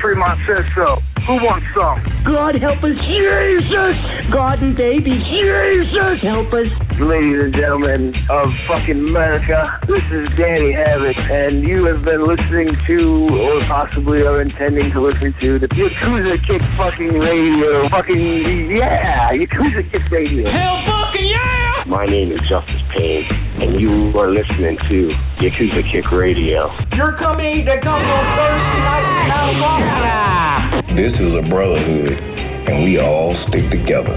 Tremont says so. Who wants some? God help us, Jesus! God and baby, Jesus help us! Ladies and gentlemen of fucking America, this is Danny Havoc, and you have been listening to, or possibly are intending to listen to, the Yakuza Kick fucking radio. Fucking, yeah! Yakuza Kick radio. Hell fucking yeah! My name is Justice Payne, and you are listening to Yakuza Kick Radio. You're coming to come on Thursday night now, This is a brotherhood, and we all stick together.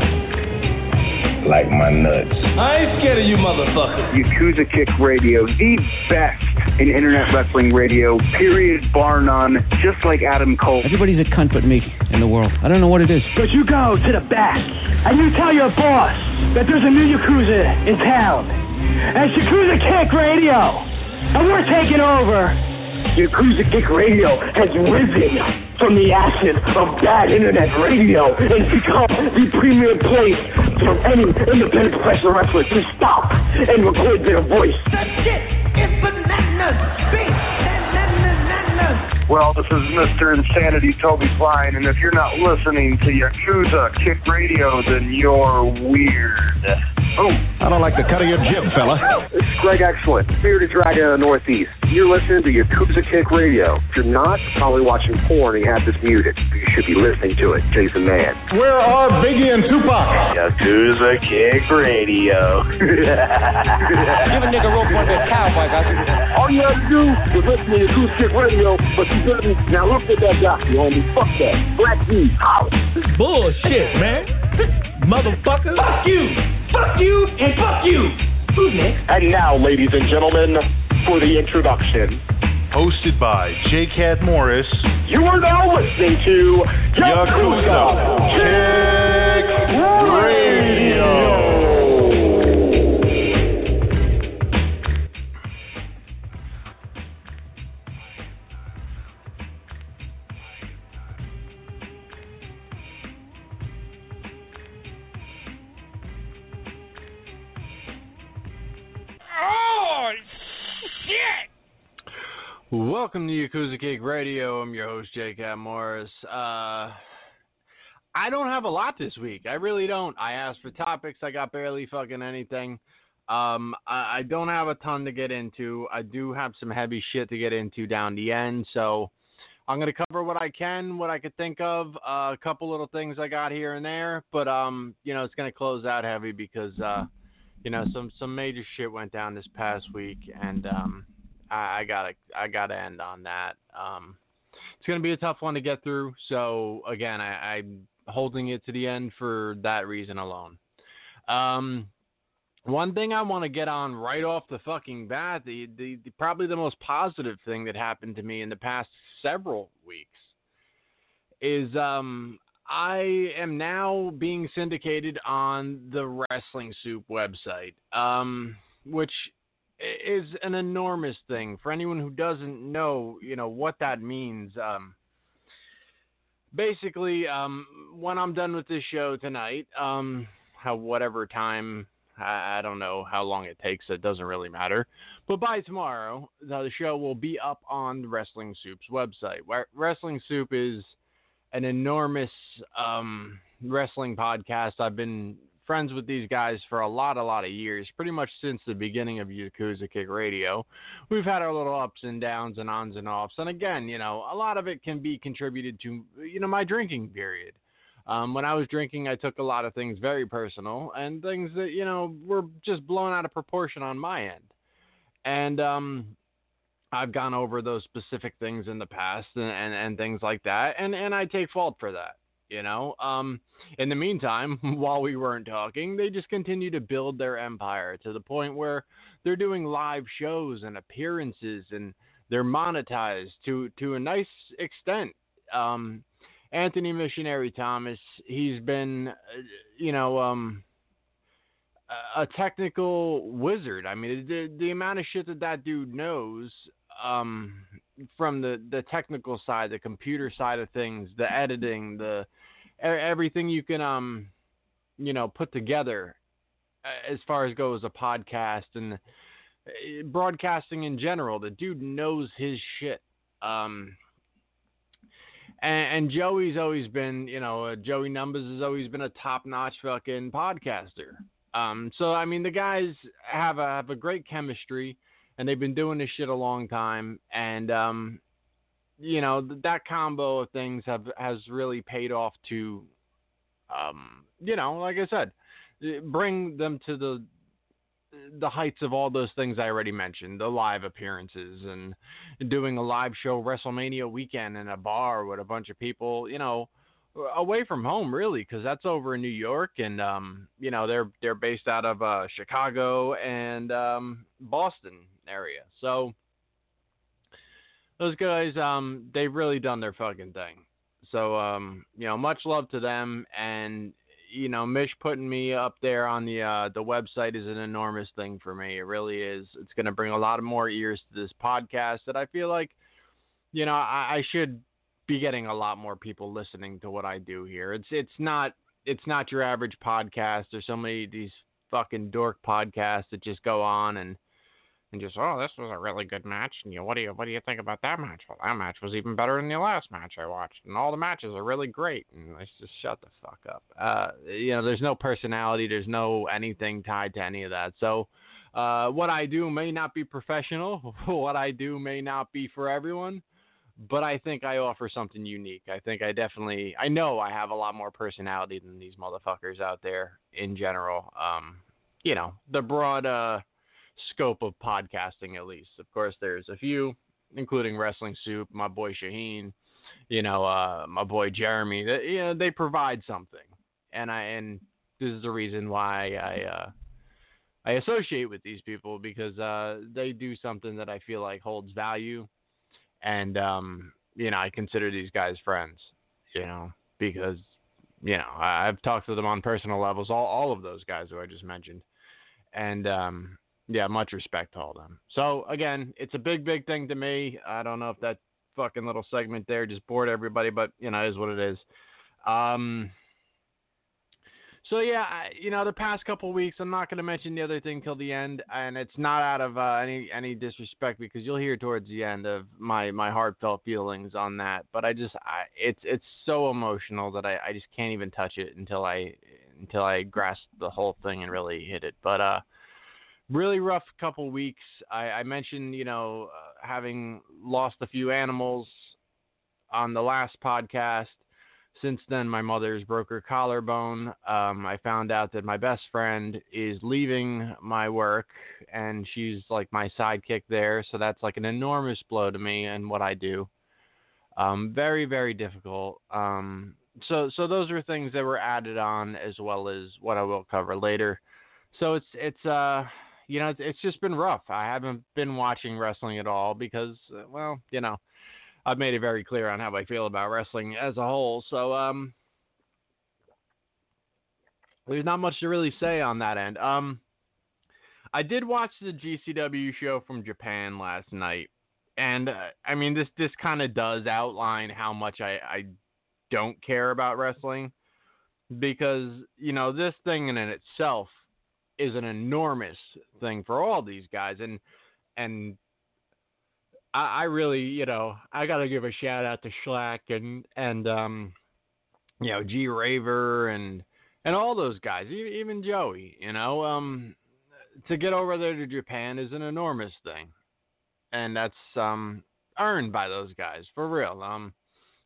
Like my nuts. I ain't scared of you, motherfucker. Yakuza Kick Radio, the best in internet wrestling radio, period, bar none, just like Adam Cole. Everybody's a cunt but me in the world. I don't know what it is. But you go to the back, and you tell your boss that there's a new Yakuza in town. And Yakuza Kick Radio. And we're taking over. Yakuza Kick Radio has risen from the ashes of bad internet radio and become the premier place for any independent professional wrestler to stop and record their voice. That shit is bananas. Big bananas. Well, this is Mr. Insanity Toby Klein, and if you're not listening to Yakuza Kick Radio, then you're weird. Oh, I don't like the cut of your jib, fella. this is Greg Excellent, Bearded Dragon of the Northeast. You're listening to your Yakuza Kick Radio. If you're not, probably watching porn and you have this muted. You should be listening to it, Jason Mann. Where are Biggie and Tupac? Yakuza Kick Radio. Give a nigga rope on that cowboy, guys. All you have to do is listen to Yakuza Kick Radio, but you didn't. Now look at that guy, you homie. Fuck that. Black D, holla. Bullshit, man. Motherfucker. Fuck you. Fuck you and fuck you. Who's next? And now, ladies and gentlemen, for the introduction. Hosted by J. Cat Morris. You are now listening to Yakuza Kick Radio. Welcome to Yakuza Kick Radio. I'm your host, Jake Cat Morris. Uh, I don't have a lot this week. I really don't. I asked for topics. I got barely fucking anything. Um, I, I don't have a ton to get into. I do have some heavy shit to get into down the end. So I'm to cover what I can, what I could think of. Uh, a couple little things I got here and there. But, um, you know, it's to close out heavy because, uh, you know, some, some major shit went down this past week. And, um, I, I gotta I gotta end on that. Um, it's gonna be a tough one to get through. So again, I, I'm holding it to the end for that reason alone. Um, one thing I want to get on right off the fucking bat, the, the, the probably the most positive thing that happened to me in the past several weeks is um I am now being syndicated on the Wrestling Soup website, um, which is an enormous thing for anyone who doesn't know, you know, what that means. Um, basically, um, when I'm done with this show tonight, um, how whatever time I, I don't know how long it takes. It doesn't really matter. But by tomorrow, the show will be up on the Wrestling Soup's website. Where Wrestling Soup is an enormous um, wrestling podcast. I've been friends with these guys for a lot, a lot of years, pretty much since the beginning of Yakuza Kick Radio. We've had our little ups and downs and ons and offs. And again, you know, a lot of it can be contributed to, you know, my drinking period. Um, when I was drinking, I took a lot of things very personal and things that, you know, were just blown out of proportion on my end. And, um, I've gone over those specific things in the past and, and, and things like that. And, and I take fault for that. You know, um, in the meantime, while we weren't talking, they just continue to build their empire to the point where they're doing live shows and appearances and they're monetized to, to a nice extent. Um, Anthony Missionary Thomas, he's been, uh, you know, um, a technical wizard. I mean, the, the amount of shit that that dude knows um, from the, the technical side, the computer side of things, the editing, the everything you can, um, you know, put together uh, as far as goes a podcast and uh, broadcasting in general. The dude knows his shit. Um, and, and, Joey's always been, you know, uh, Joey Numbers has always been a top notch fucking podcaster. Um, so I mean, the guys have a have a great chemistry, and they've been doing this shit a long time, and um, you know that combo of things have has really paid off to, um, you know, like I said, bring them to the the heights of all those things I already mentioned, the live appearances and doing a live show WrestleMania weekend in a bar with a bunch of people, you know, away from home really because that's over in New York and um you know they're they're based out of uh Chicago and um Boston area. So those guys um they've really done their fucking thing. So um you know much love to them and you know Mish putting me up there on the uh the website is an enormous thing for me. It really is. It's going to bring a lot of more ears to this podcast that I feel like you know I, I should be getting a lot more people listening to what I do here. It's it's not it's not your average podcast. There's so many these fucking dork podcasts that just go on and and just oh this was a really good match and you what do you what do you think about that match? Well that match was even better than the last match I watched and all the matches are really great and let's just shut the fuck up. Uh you know there's no personality, there's no anything tied to any of that. So uh what I do may not be professional, what I do may not be for everyone but I think I offer something unique. I think I definitely, I know I have a lot more personality than these motherfuckers out there in general. Um, you know, the broad uh, scope of podcasting, at least. Of course, there's a few, including Wrestling Soup, my boy Shaheen, you know, uh, my boy Jeremy. That, you know, they provide something, and I and this is the reason why I. Uh, I associate with these people because uh, they do something that I feel like holds value and um, you know, I consider these guys friends, you know, because you know I've talked to them on personal levels, all all of those guys who I just mentioned, and um, yeah, much respect to all them. So again, it's a big, big thing to me. I don't know if that fucking little segment there just bored everybody, but you know, it is what it is. Um, so yeah, you know, the past couple weeks, I'm not going to mention the other thing till the end, and it's not out of uh, any any disrespect because you'll hear towards the end of my my heartfelt feelings on that. But I just, I, it's it's so emotional that I I just can't even touch it until I until I grasp the whole thing and really hit it. But uh, really rough couple weeks. I, I mentioned, you know, uh, having lost a few animals on the last podcast since then, my mother's broke her collarbone. Um, I found out that my best friend is leaving my work, and she's like my sidekick there. So that's like an enormous blow to me and what I do. Um, very, very difficult. Um, so, so those are things that were added on as well as what I will cover later. So it's it's uh you know it's, it's just been rough. I haven't been watching wrestling at all because uh, well you know I've made it very clear on how I feel about wrestling as a whole. So um, there's not much to really say on that end. Um, I did watch the GCW show from Japan last night, and uh, I mean this this kind of does outline how much I, I don't care about wrestling because you know this thing in itself is an enormous thing for all these guys and and I, I really, you know, I got to give a shout out to Shlak and and um, you know, G Raver and and all those guys, even Joey. You know, um, to get over there to Japan is an enormous thing, and that's um earned by those guys for real. Um,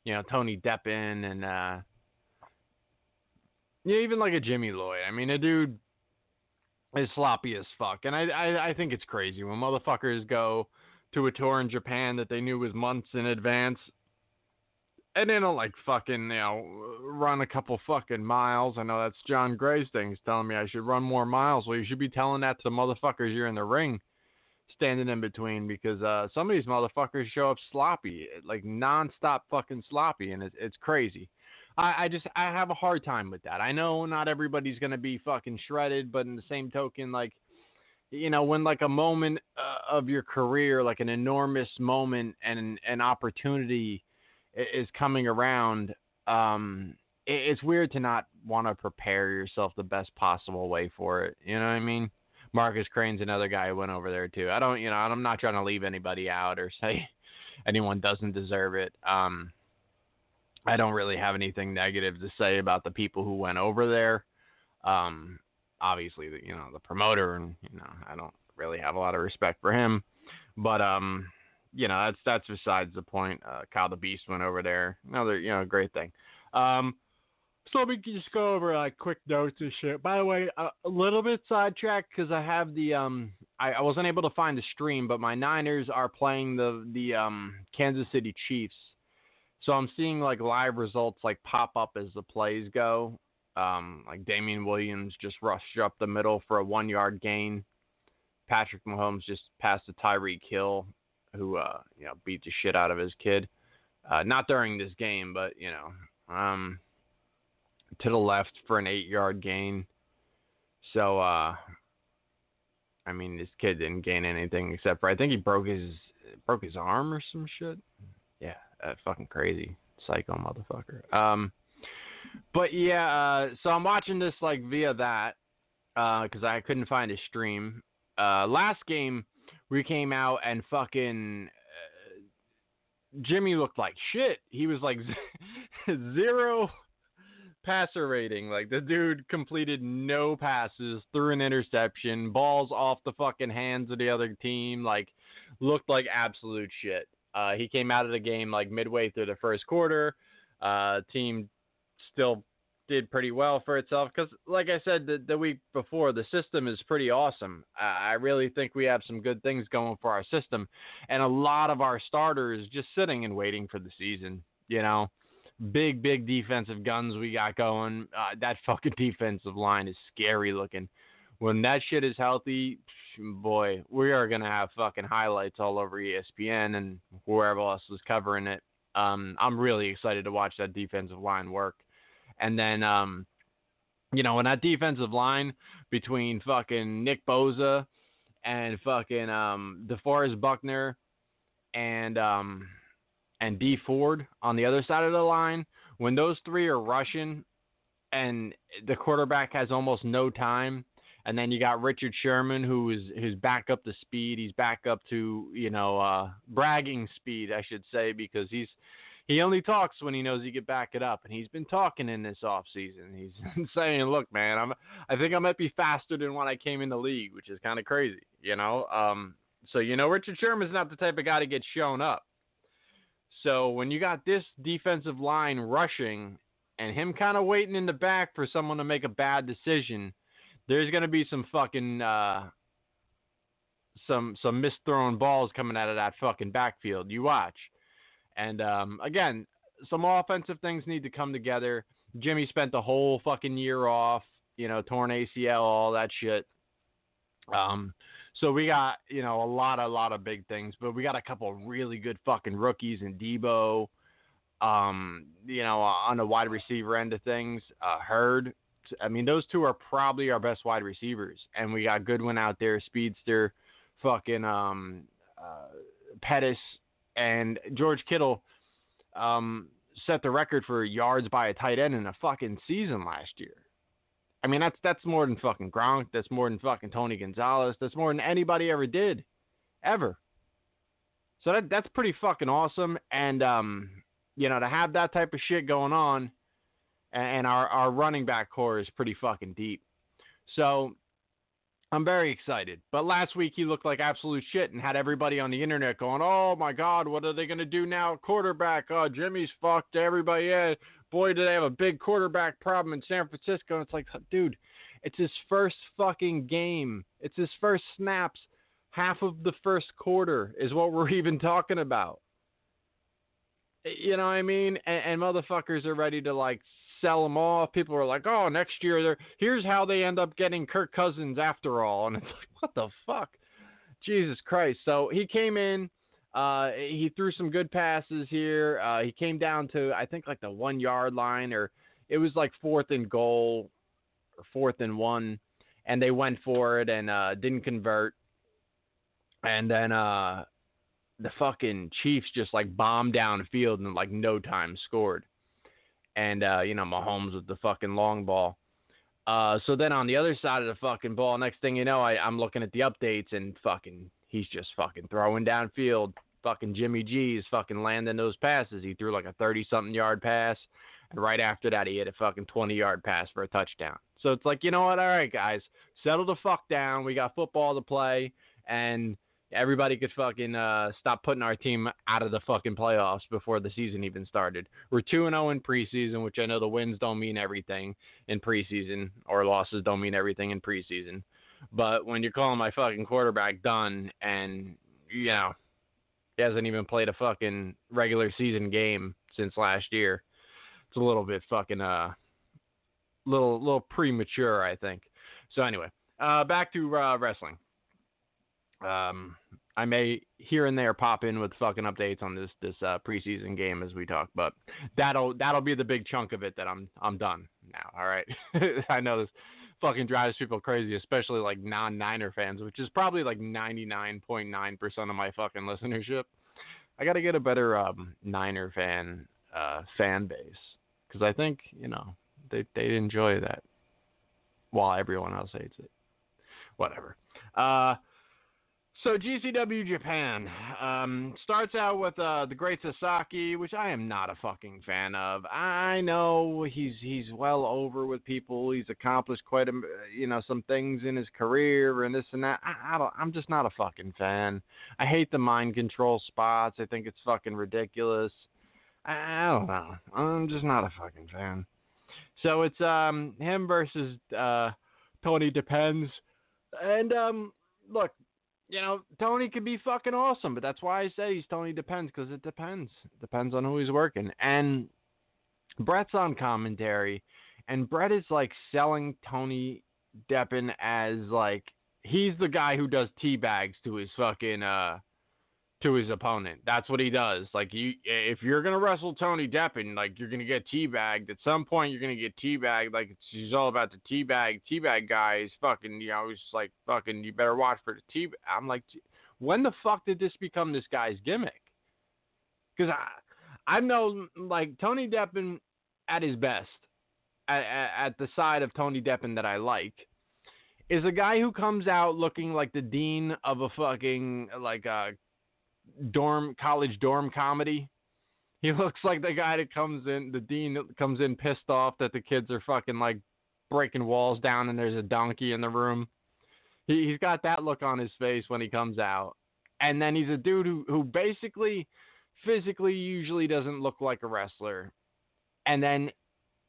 you know, Tony Deppen and uh, yeah, even like a Jimmy Lloyd. I mean, a dude is sloppy as fuck, and I I, I think it's crazy when motherfuckers go to a tour in Japan that they knew was months in advance. And they don't like fucking, you know, run a couple fucking miles. I know that's John Gray's thing. He's telling me I should run more miles. Well, you should be telling that to the motherfuckers you're in the ring. standing in between because uh, some of these motherfuckers show up sloppy, like nonstop fucking sloppy, and it's it's crazy. I, I just I have a hard time with that. I know not everybody's gonna be fucking shredded, but in the same token, like you know, when like a moment uh, of your career, like an enormous moment and an opportunity is coming around, um, it, it's weird to not want to prepare yourself the best possible way for it. You know what I mean? Marcus Crane's another guy who went over there too. I don't, you know, I'm not trying to leave anybody out or say anyone doesn't deserve it. Um, I don't really have anything negative to say about the people who went over there. Um, obviously, the, you know, the promoter, and you know, I don't really have a lot of respect for him. But um, you know, that's that's besides the point. Uh, Kyle the Beast went over there. Another, you know, great thing. Um, so let me just go over like quick notes and shit. By the way, a, a little bit sidetracked because I have the um, I, wasn't able to find the stream, but my Niners are playing the the um Kansas City Chiefs. So I'm seeing like live results like pop up as the plays go. Um, like Damien Williams just rushed up the middle for a one yard gain. Patrick Mahomes just passed to Tyreek Hill, who uh, you know beat the shit out of his kid. Uh, not during this game, but you know, um, to the left for an eight yard gain. So uh, I mean, this kid didn't gain anything except for I think he broke his broke his arm or some shit. That's fucking crazy, psycho motherfucker. Um, but yeah, uh, so I'm watching this like via that because uh, I couldn't find a stream. Uh, last game we came out and fucking uh, Jimmy looked like shit. He was like zero passer rating. Like the dude completed no passes, threw an interception, balls off the fucking hands of the other team. Like looked like absolute shit. Uh, he came out of the game like midway through the first quarter. Uh, team still did pretty well for itself because, like I said the, the week before, the system is pretty awesome. I really think we have some good things going for our system, and a lot of our starters just sitting and waiting for the season. You know, big big defensive guns we got going. Uh, that fucking defensive line is scary looking. When that shit is healthy, boy, we are gonna have fucking highlights all over ESPN and wherever else is covering it. Um, I'm really excited to watch that defensive line work. And then, um, you know, when that defensive line between fucking Nick Bosa and fucking um, DeForest Buckner and um, and Dee Ford on the other side of the line, when those three are rushing and the quarterback has almost no time, and then you got Richard Sherman who is who's back up to speed. He's back up to you know uh, bragging speed, I should say, because he's he only talks when he knows he can back it up, and he's been talking in this off season. He's saying, "Look, man, I'm I think I might be faster than when I came in the league, which is kind of crazy, you know." Um, so you know, Richard Sherman's not the type of guy to get shown up. So when you got this defensive line rushing and him kind of waiting in the back for someone to make a bad decision, there's gonna be some fucking uh, some some misthrown balls coming out of that fucking backfield. You watch. And um, again, some offensive things need to come together. Jimmy spent the whole fucking year off, you know, torn ACL, all that shit. Um, so we got, you know, a lot, a lot of big things, but we got a couple really good fucking rookies in Deebo. Um, you know, on the wide receiver end of things, uh, Hurd. I mean, those two are probably our best wide receivers, and we got Goodwin out there, speedster, fucking um, uh, Pettis, and George Kittle um, set the record for yards by a tight end in a fucking season last year. I mean, that's that's more than fucking Gronk. That's more than fucking Tony Gonzalez. That's more than anybody ever did, ever. So that that's pretty fucking awesome. And um, you know, to have that type of shit going on, and our our running back core is pretty fucking deep. So I'm very excited. But last week he looked like absolute shit and had everybody on the internet going, "Oh my God, what are they going to do now? Quarterback, oh Jimmy's fucked. Everybody, yeah, boy, do they have a big quarterback problem in San Francisco." And it's like, dude, it's his first fucking game. It's his first snaps. Half of the first quarter is what we're even talking about. You know what I mean? And, and motherfuckers are ready to like sell them off. People are like, "Oh, next year they're here's how they end up getting Kirk Cousins after all," and it's like, what the fuck? Jesus Christ. So he came in. Uh, he threw some good passes here. Uh, he came down to I think like the one yard line, or it was like fourth and goal, or fourth and one, and they went for it and uh, didn't convert. And then uh, the fucking Chiefs just like bombed downfield and like no time scored. And uh, you know Mahomes with the fucking long ball. Uh, so then on the other side of the fucking ball, next thing you know, I, I'm looking at the updates and fucking he's just fucking throwing downfield. Fucking Jimmy G is fucking landing those passes. He threw like a 30 something yard pass. And right after that, he hit a fucking 20 yard pass for a touchdown. So it's like, you know what? All right, guys, settle the fuck down. We got football to play. And everybody could fucking uh, stop putting our team out of the fucking playoffs before the season even started. We're 2 and 0 in preseason, which I know the wins don't mean everything in preseason, or losses don't mean everything in preseason. But when you're calling my fucking quarterback done and, you know, he hasn't even played a fucking regular season game since last year, it's a little bit fucking, uh, little, little premature, I think. So anyway, uh, back to uh, wrestling. Um, I may here and there pop in with fucking updates on this this uh, preseason game as we talk, but that'll that'll be the big chunk of it that I'm I'm done now. All right, I know this fucking drives people crazy, especially like non-Niner fans, which is probably like 99.9% of my fucking listenership. I got to get a better um, Niner fan uh, fan base because I think you know they they'd enjoy that while everyone else hates it. Whatever. Uh, so GCW Japan um, starts out with uh, the Great Sasuke, which I am not a fucking fan of. I know he's he's well over with people. He's accomplished quite a you know some things in his career and this and that. I, I don't. I'm just not a fucking fan. I hate the mind control spots. I think it's fucking ridiculous. I, I don't know. I'm just not a fucking fan. So it's um him versus uh, Tony Depends, and um look you know, Tony could be fucking awesome, but that's why I say he's Tony depends because it depends. Depends on who he's working. And Brett's on commentary, and Brett is like selling Tony Deppen as like he's the guy who does tea bags to his fucking uh to his opponent. That's what he does. Like you, if you're gonna wrestle Tony Deppen, like you're gonna get teabagged. At some point, you're gonna get teabagged. Like it's he's all about the teabag. Teabag guy fucking. You know, he's like fucking. You better watch for the tea. I'm like, when the fuck did this become this guy's gimmick? Because I, I know like Tony Deppen at his best, at, at, at the side of Tony Deppen that I like is a guy who comes out looking like the dean of a fucking like a dorm college dorm comedy. He looks like the guy that comes in, the dean comes in pissed off that the kids are fucking like breaking walls down and there's a donkey in the room. He he's got that look on his face when he comes out. And then he's a dude who who basically physically usually doesn't look like a wrestler. And then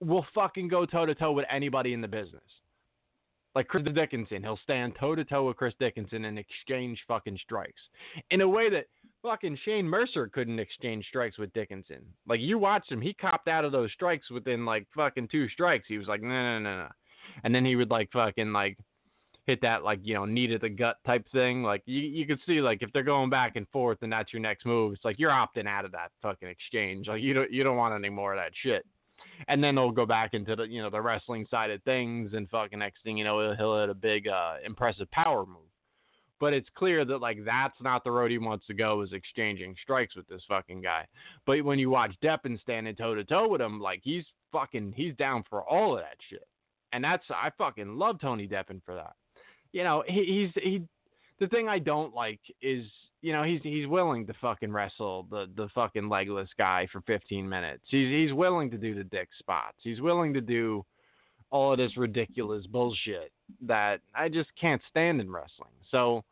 will fucking go toe to toe with anybody in the business. Like Chris Dickinson, he'll stand toe to toe with Chris Dickinson and exchange fucking strikes in a way that fucking Shane Mercer couldn't exchange strikes with Dickinson. Like you watched him, he copped out of those strikes within like fucking two strikes. He was like, no, no, no, no, and then he would like fucking like hit that like you know knee to the gut type thing. Like you you could see like if they're going back and forth and that's your next move, it's like you're opting out of that fucking exchange. Like you don't you don't want any more of that shit and then they'll go back into the you know the wrestling side of things, and fucking next thing you know he'll hit a big uh, impressive power move. But it's clear that like that's not the road he wants to go is exchanging strikes with this fucking guy. But when you watch Deppen standing toe to toe with him, like he's fucking he's down for all of that shit. And that's I fucking love Tony Deppen for that. You know, he, he's he the thing I don't like is you know he's he's willing to fucking wrestle the the fucking legless guy for 15 minutes. He's he's willing to do the dick spots. He's willing to do all of this ridiculous bullshit that I just can't stand in wrestling. So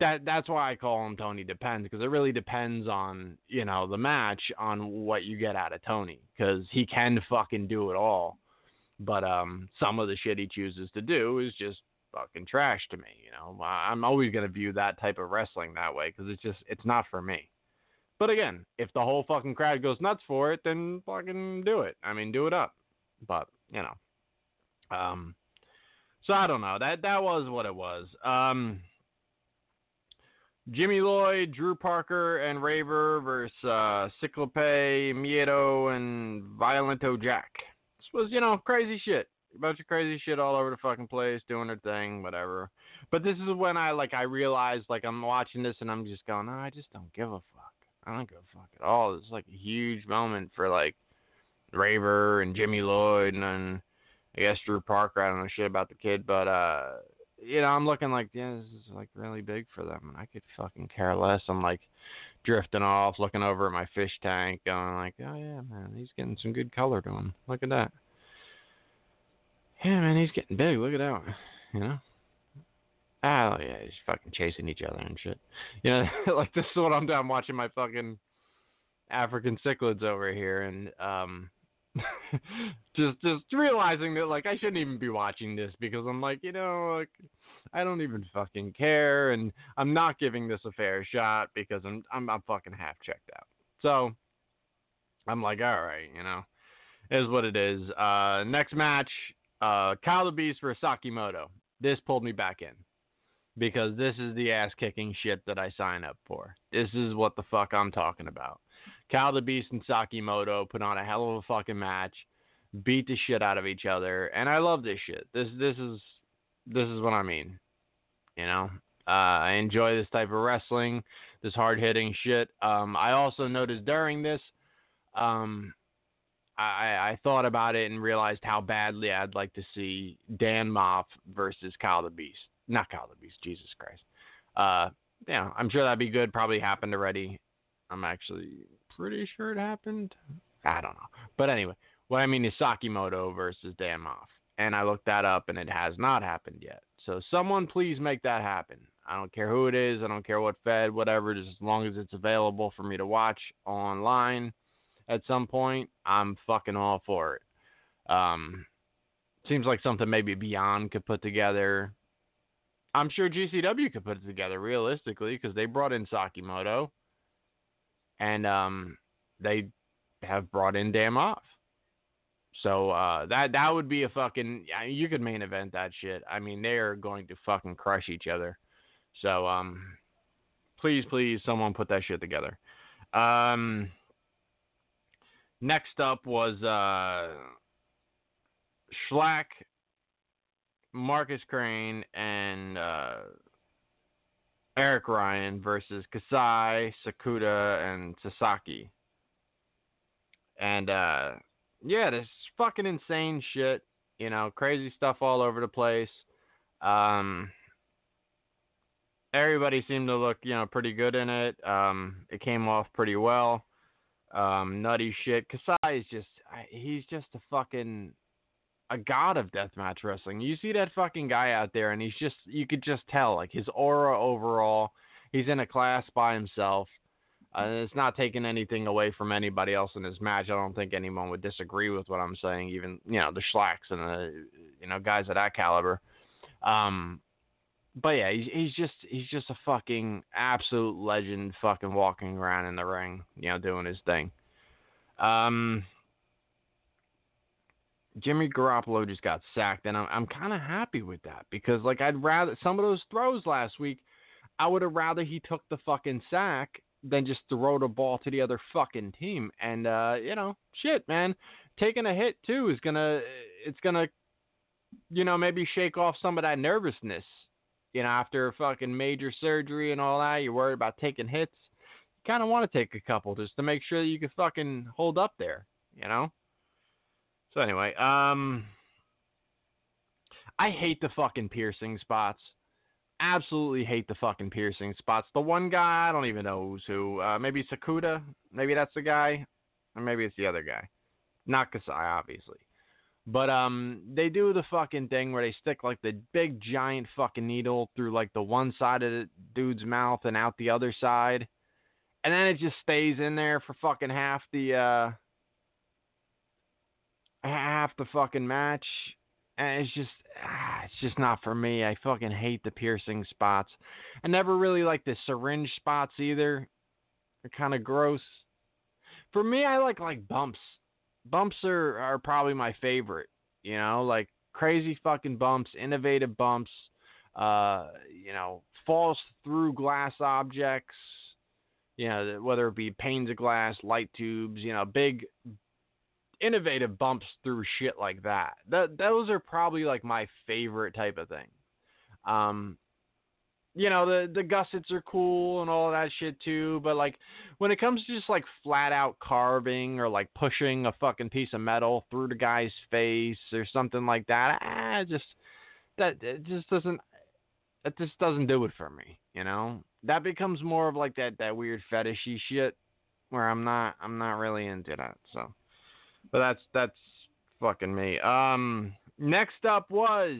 that that's why I call him Tony Depends because it really depends on you know the match on what you get out of Tony because he can fucking do it all, but um some of the shit he chooses to do is just fucking trash to me. You know, I'm always gonna view that type of wrestling that way because it's just it's not for me. But again, if the whole fucking crowd goes nuts for it, then fucking do it. I mean, do it up. But you know, um, so I don't know. That that was what it was. Um, Jimmy Lloyd, Drew Parker, and Raver versus uh, Cyclope, Miedo, and Violento Jack. This was, you know, crazy shit. A bunch of crazy shit all over the fucking place, doing their thing, whatever. But this is when I like I realized like I'm watching this and I'm just going, no, I just don't give a fuck. I don't give a fuck at all. It's like a huge moment for like Raver and Jimmy Lloyd and I guess Drew Parker. I don't know shit about the kid, but uh you know, I'm looking like, yeah, this is like really big for them, and I could fucking care less. I'm like drifting off, looking over at my fish tank, going like, oh yeah, man, he's getting some good color to him. Look at that. Yeah, man, he's getting big. Look at that. You know. Ah, yeah, he's fucking chasing each other and shit. You know, like this is what I'm doing I'm watching my fucking African cichlids over here, and um, just just realizing that like I shouldn't even be watching this because I'm like, you know, like I don't even fucking care and I'm not giving this a fair shot because I'm I'm I'm fucking half checked out. So I'm like, all right, you know, is what it is. Uh next match, uh Kyle the Beast versus Sekimoto. This pulled me back in. Because this is the ass kicking shit that I sign up for. This is what the fuck I'm talking about. Cal the Beast and Sekimoto put on a hell of a fucking match, beat the shit out of each other, and I love this shit. This this is this is what I mean. You know, uh, I enjoy this type of wrestling, this hard hitting shit. Um, I also noticed during this, um, I, I thought about it and realized how badly I'd like to see Dan Maff versus Kyle the Beast. Not Kyle the Beast, Jesus Christ. Uh, yeah, I'm sure that'd be good. Probably happened already. I'm actually pretty sure it happened. I don't know. But anyway, what I mean is Sekimoto versus Dan Maff. And I looked that up and it has not happened yet. So someone please make that happen. I don't care who it is. I don't care what fed, whatever. Just as long as it's available for me to watch online at some point, I'm fucking all for it. Um, seems like something maybe Beyond could put together. I'm sure GCW could put it together realistically because they brought in Sekimoto and um, they have brought in Dan Maff. So uh, that that would be a fucking you could main event that shit. I mean they are going to fucking crush each other. So um, please please someone put that shit together. Um, next up was uh, Shlak, Marcus Crane, and uh, Eric Ryan versus Kasai, Sakuda, and Sasaki. And uh, yeah, this fucking insane shit. You know, crazy stuff all over the place. Um, everybody seemed to look, you know, pretty good in it. Um, it came off pretty well. Um, nutty shit. Kasai is just, he's just a fucking a god of deathmatch wrestling. You see that fucking guy out there, and he's just you could just tell like his aura overall. He's in a class by himself. Uh, it's not taking anything away from anybody else in his match. I don't think anyone would disagree with what I'm saying. Even you know the Shlaks and the you know guys of that caliber. Um, but yeah, he's, he's just he's just a fucking absolute legend, fucking walking around in the ring, you know, doing his thing. Um, Jimmy Garoppolo just got sacked, and I'm I'm kind of happy with that because like I'd rather some of those throws last week, I would have rather he took the fucking sack than just throw the ball to the other fucking team. And uh, you know, shit, man, taking a hit too is gonna it's gonna you know maybe shake off some of that nervousness. You know, after a fucking major surgery and all that, you're worried about taking hits. You kind of want to take a couple just to make sure that you can fucking hold up there. You know. So anyway, um, I hate the fucking piercing spots. Absolutely hate the fucking piercing spots. The one guy I don't even know who's who. Uh, maybe Sakuda. Maybe that's the guy, or maybe it's the other guy. Not Kasai, obviously. But um, they do the fucking thing where they stick like the big giant fucking needle through like the one side of the dude's mouth and out the other side, and then it just stays in there for fucking half the uh half the fucking match. And it's just, ah, it's just not for me. I fucking hate the piercing spots. I never really like the syringe spots either. They're kind of gross. For me, I like like bumps. Bumps are are probably my favorite. You know, like crazy fucking bumps, innovative bumps. uh, you know, falls through glass objects, you know, whether it be panes of glass, light tubes, you know, big innovative bumps through shit like that. That those are probably like my favorite type of thing. Um, you know the the gussets are cool and all that shit too but like when it comes to just like flat out carving or like pushing a fucking piece of metal through the guy's face or something like that ah, just that it just doesn't it just doesn't do it for me you know that becomes more of like that that weird fetishy shit where i'm not i'm not really into that so but that's that's fucking me um next up was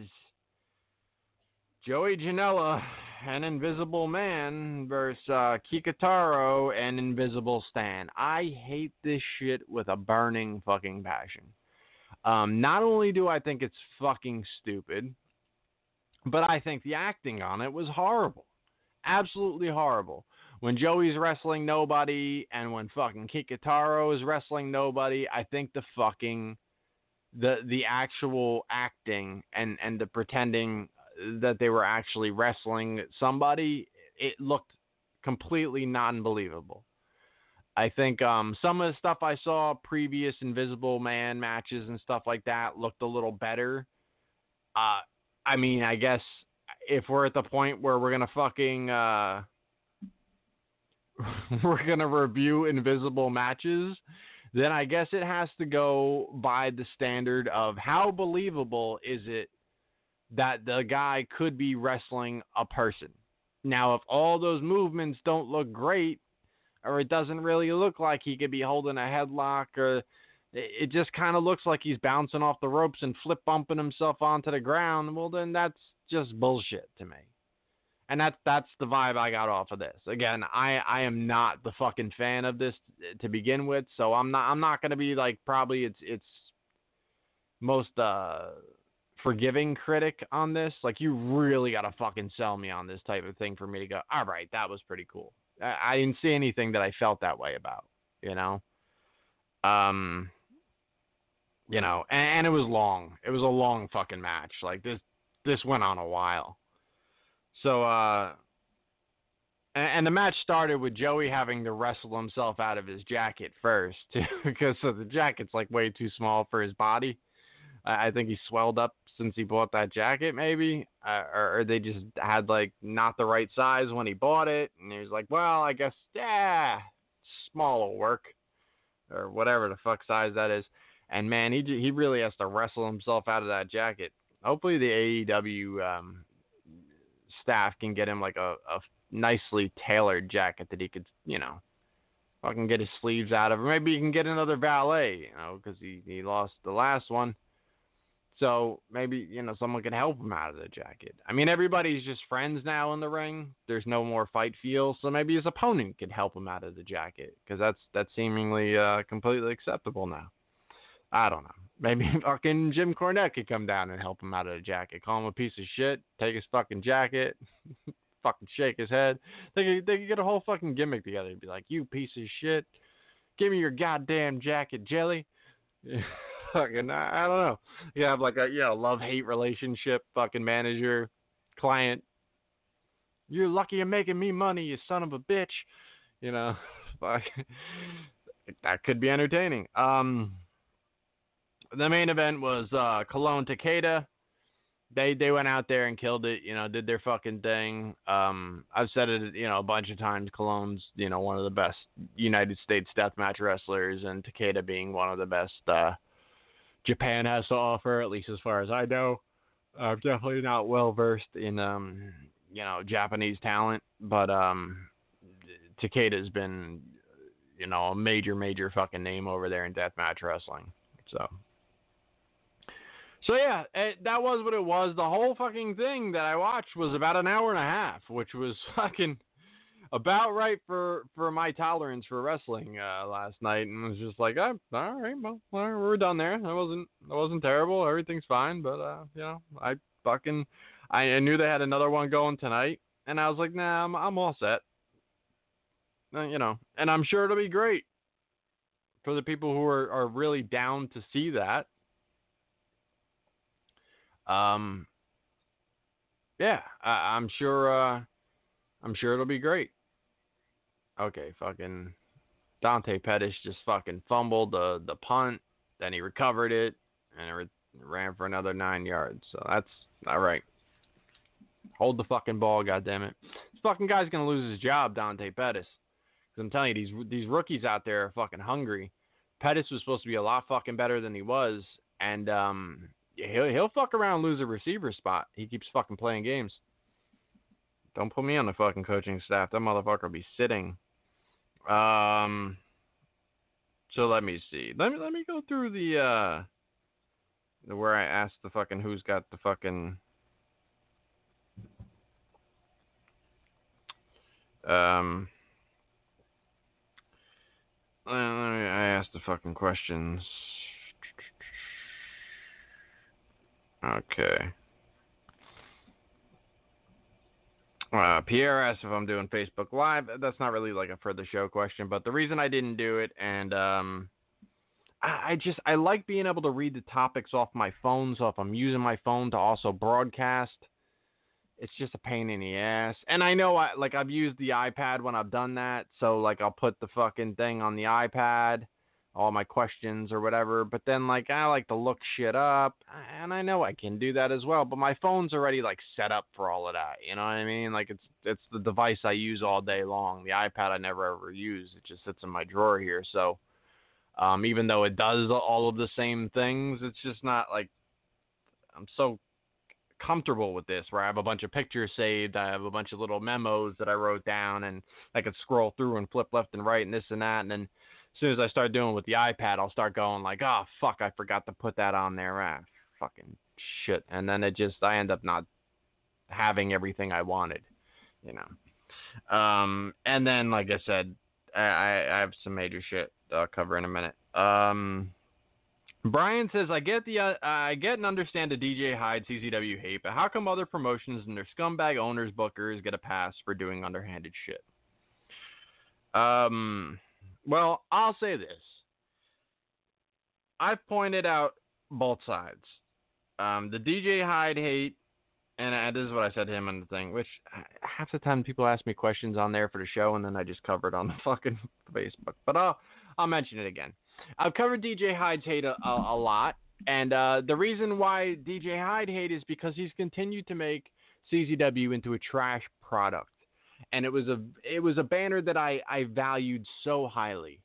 joey janela an Invisible Man versus uh, Kikutaro and Invisible Stan. I hate this shit with a burning fucking passion. Um, not only do I think it's fucking stupid, but I think the acting on it was horrible. Absolutely horrible. When Joey's wrestling nobody and when fucking Kikutaro is wrestling nobody, I think the fucking the the actual acting and and the pretending that they were actually wrestling somebody, it looked completely non-believable. I think um, some of the stuff I saw previous Invisible Man matches and stuff like that looked a little better. Uh, I mean, I guess if we're at the point where we're gonna fucking uh, we're gonna review Invisible matches, then I guess it has to go by the standard of how believable is it that the guy could be wrestling a person. Now, if all those movements don't look great, or it doesn't really look like he could be holding a headlock, or it just kind of looks like he's bouncing off the ropes and flip bumping himself onto the ground, well, then that's just bullshit to me. And that's that's the vibe I got off of this. Again, I I am not the fucking fan of this to begin with, so I'm not I'm not gonna be like probably it's it's most uh forgiving critic on this. Like you really gotta fucking sell me on this type of thing for me to go. All right, that was pretty cool. I, I didn't see anything that I felt that way about. You know. Um. You know, and, and it was long. It was a long fucking match. Like this, this went on a while. So, uh, and, and the match started with Joey having to wrestle himself out of his jacket first, too, because so the jacket's like way too small for his body. I think he swelled up since he bought that jacket, maybe, uh, or, or, they just had like not the right size when he bought it, and he was like, "Well, I guess yeah, small will work, or whatever the fuck size that is." And man, he he really has to wrestle himself out of that jacket. Hopefully, the AEW um, staff can get him like a, a nicely tailored jacket that he could, you know, fucking get his sleeves out of. Or maybe he can get another valet, you know, because he he lost the last one. So maybe you know someone can help him out of the jacket. I mean, everybody's just friends now in the ring. There's no more fight feel, so maybe his opponent could help him out of the jacket because that's that's seemingly uh, completely acceptable now. I don't know. Maybe fucking Jim Cornette could come down and help him out of the jacket. Call him a piece of shit. Take his fucking jacket. fucking shake his head. They could, they could get a whole fucking gimmick together and be like, "You piece of shit, give me your goddamn jacket, jelly." fucking I, I don't know. You have like a you know love hate relationship, fucking manager, client. You're lucky you're making me money, you son of a bitch. You know, fuck. that could be entertaining. Um, the main event was uh, Colon Takeda. They they went out there and killed it. You know, did their fucking thing. Um, I've said it you know a bunch of times. Colon's you know one of the best United States deathmatch wrestlers, and Takeda being one of the best uh, Japan has to offer, at least as far as I know. I'm definitely not well versed in um, you know Japanese talent, but um, Takeda's been you know a major major fucking name over there in deathmatch wrestling. So. So yeah, it, that was what it was. The whole fucking thing that I watched was about an hour and a half, which was fucking about right for for my tolerance for wrestling uh, last night, and was just like, oh, all right, well, we're done there. That wasn't that wasn't terrible. Everything's fine, but uh, you know, I fucking I, I knew they had another one going tonight, and I was like, nah, I'm I'm all set. Uh, you know, and I'm sure it'll be great for the people who are are really down to see that. Um, yeah, I, I'm sure. Uh, I'm sure it'll be great. Okay, fucking Dante Pettis just fucking fumbled the the punt, then he recovered it and it ran for another nine yards. So that's all right. Hold the fucking ball, goddammit. This fucking guy's gonna lose his job, Dante Pettis. Cause I'm telling you, these these rookies out there are fucking hungry. Pettis was supposed to be a lot fucking better than he was, and um, he'll he'll fuck around lose a receiver spot. He keeps fucking playing games. Don't put me on the fucking coaching staff. That motherfucker will be sitting. Um. So let me see. Let me let me go through the uh where I asked the fucking who's got the fucking um I asked the fucking questions. Okay. Uh, Pierre asked if I'm doing Facebook Live. That's not really like a further show question, but the reason I didn't do it, and um, I, I just I like being able to read the topics off my phone. So if I'm using my phone to also broadcast, it's just a pain in the ass. And I know I like I've used the iPad when I've done that. So like I'll put the fucking thing on the iPad all my questions or whatever. But then like I like to look shit up, and I know I can do that as well. But my phone's already like set up for all of that. You know what I mean? Like it's it's the device I use all day long. The iPad I never ever use. It just sits in my drawer here. So um, even though it does all of the same things, it's just not like I'm so comfortable with this where I have a bunch of pictures saved, I have a bunch of little memos that I wrote down and I could scroll through and flip left and right and this and that and then as soon as I start doing with the iPad, I'll start going like, oh fuck, I forgot to put that on there. Ah, fucking shit. And then it just I end up not having everything I wanted, you know. Um, and then like I said, I, I have some major shit I'll cover in a minute. Um, Brian says, I get the uh, I get and understand the DJ Hyde CZW hate, but how come other promotions and their scumbag owners bookers get a pass for doing underhanded shit? Um, well, I'll say this. I've pointed out both sides. Um, the DJ Hyde hate, and uh, this is what I said to him on the thing, which uh, half the time people ask me questions on there for the show, and then I just cover it on the fucking Facebook. But I'll, I'll mention it again. I've covered DJ Hyde's hate a, a, a lot, and uh, the reason why DJ Hyde hate is because he's continued to make CZW into a trash product and it was a it was a banner that I I valued so highly.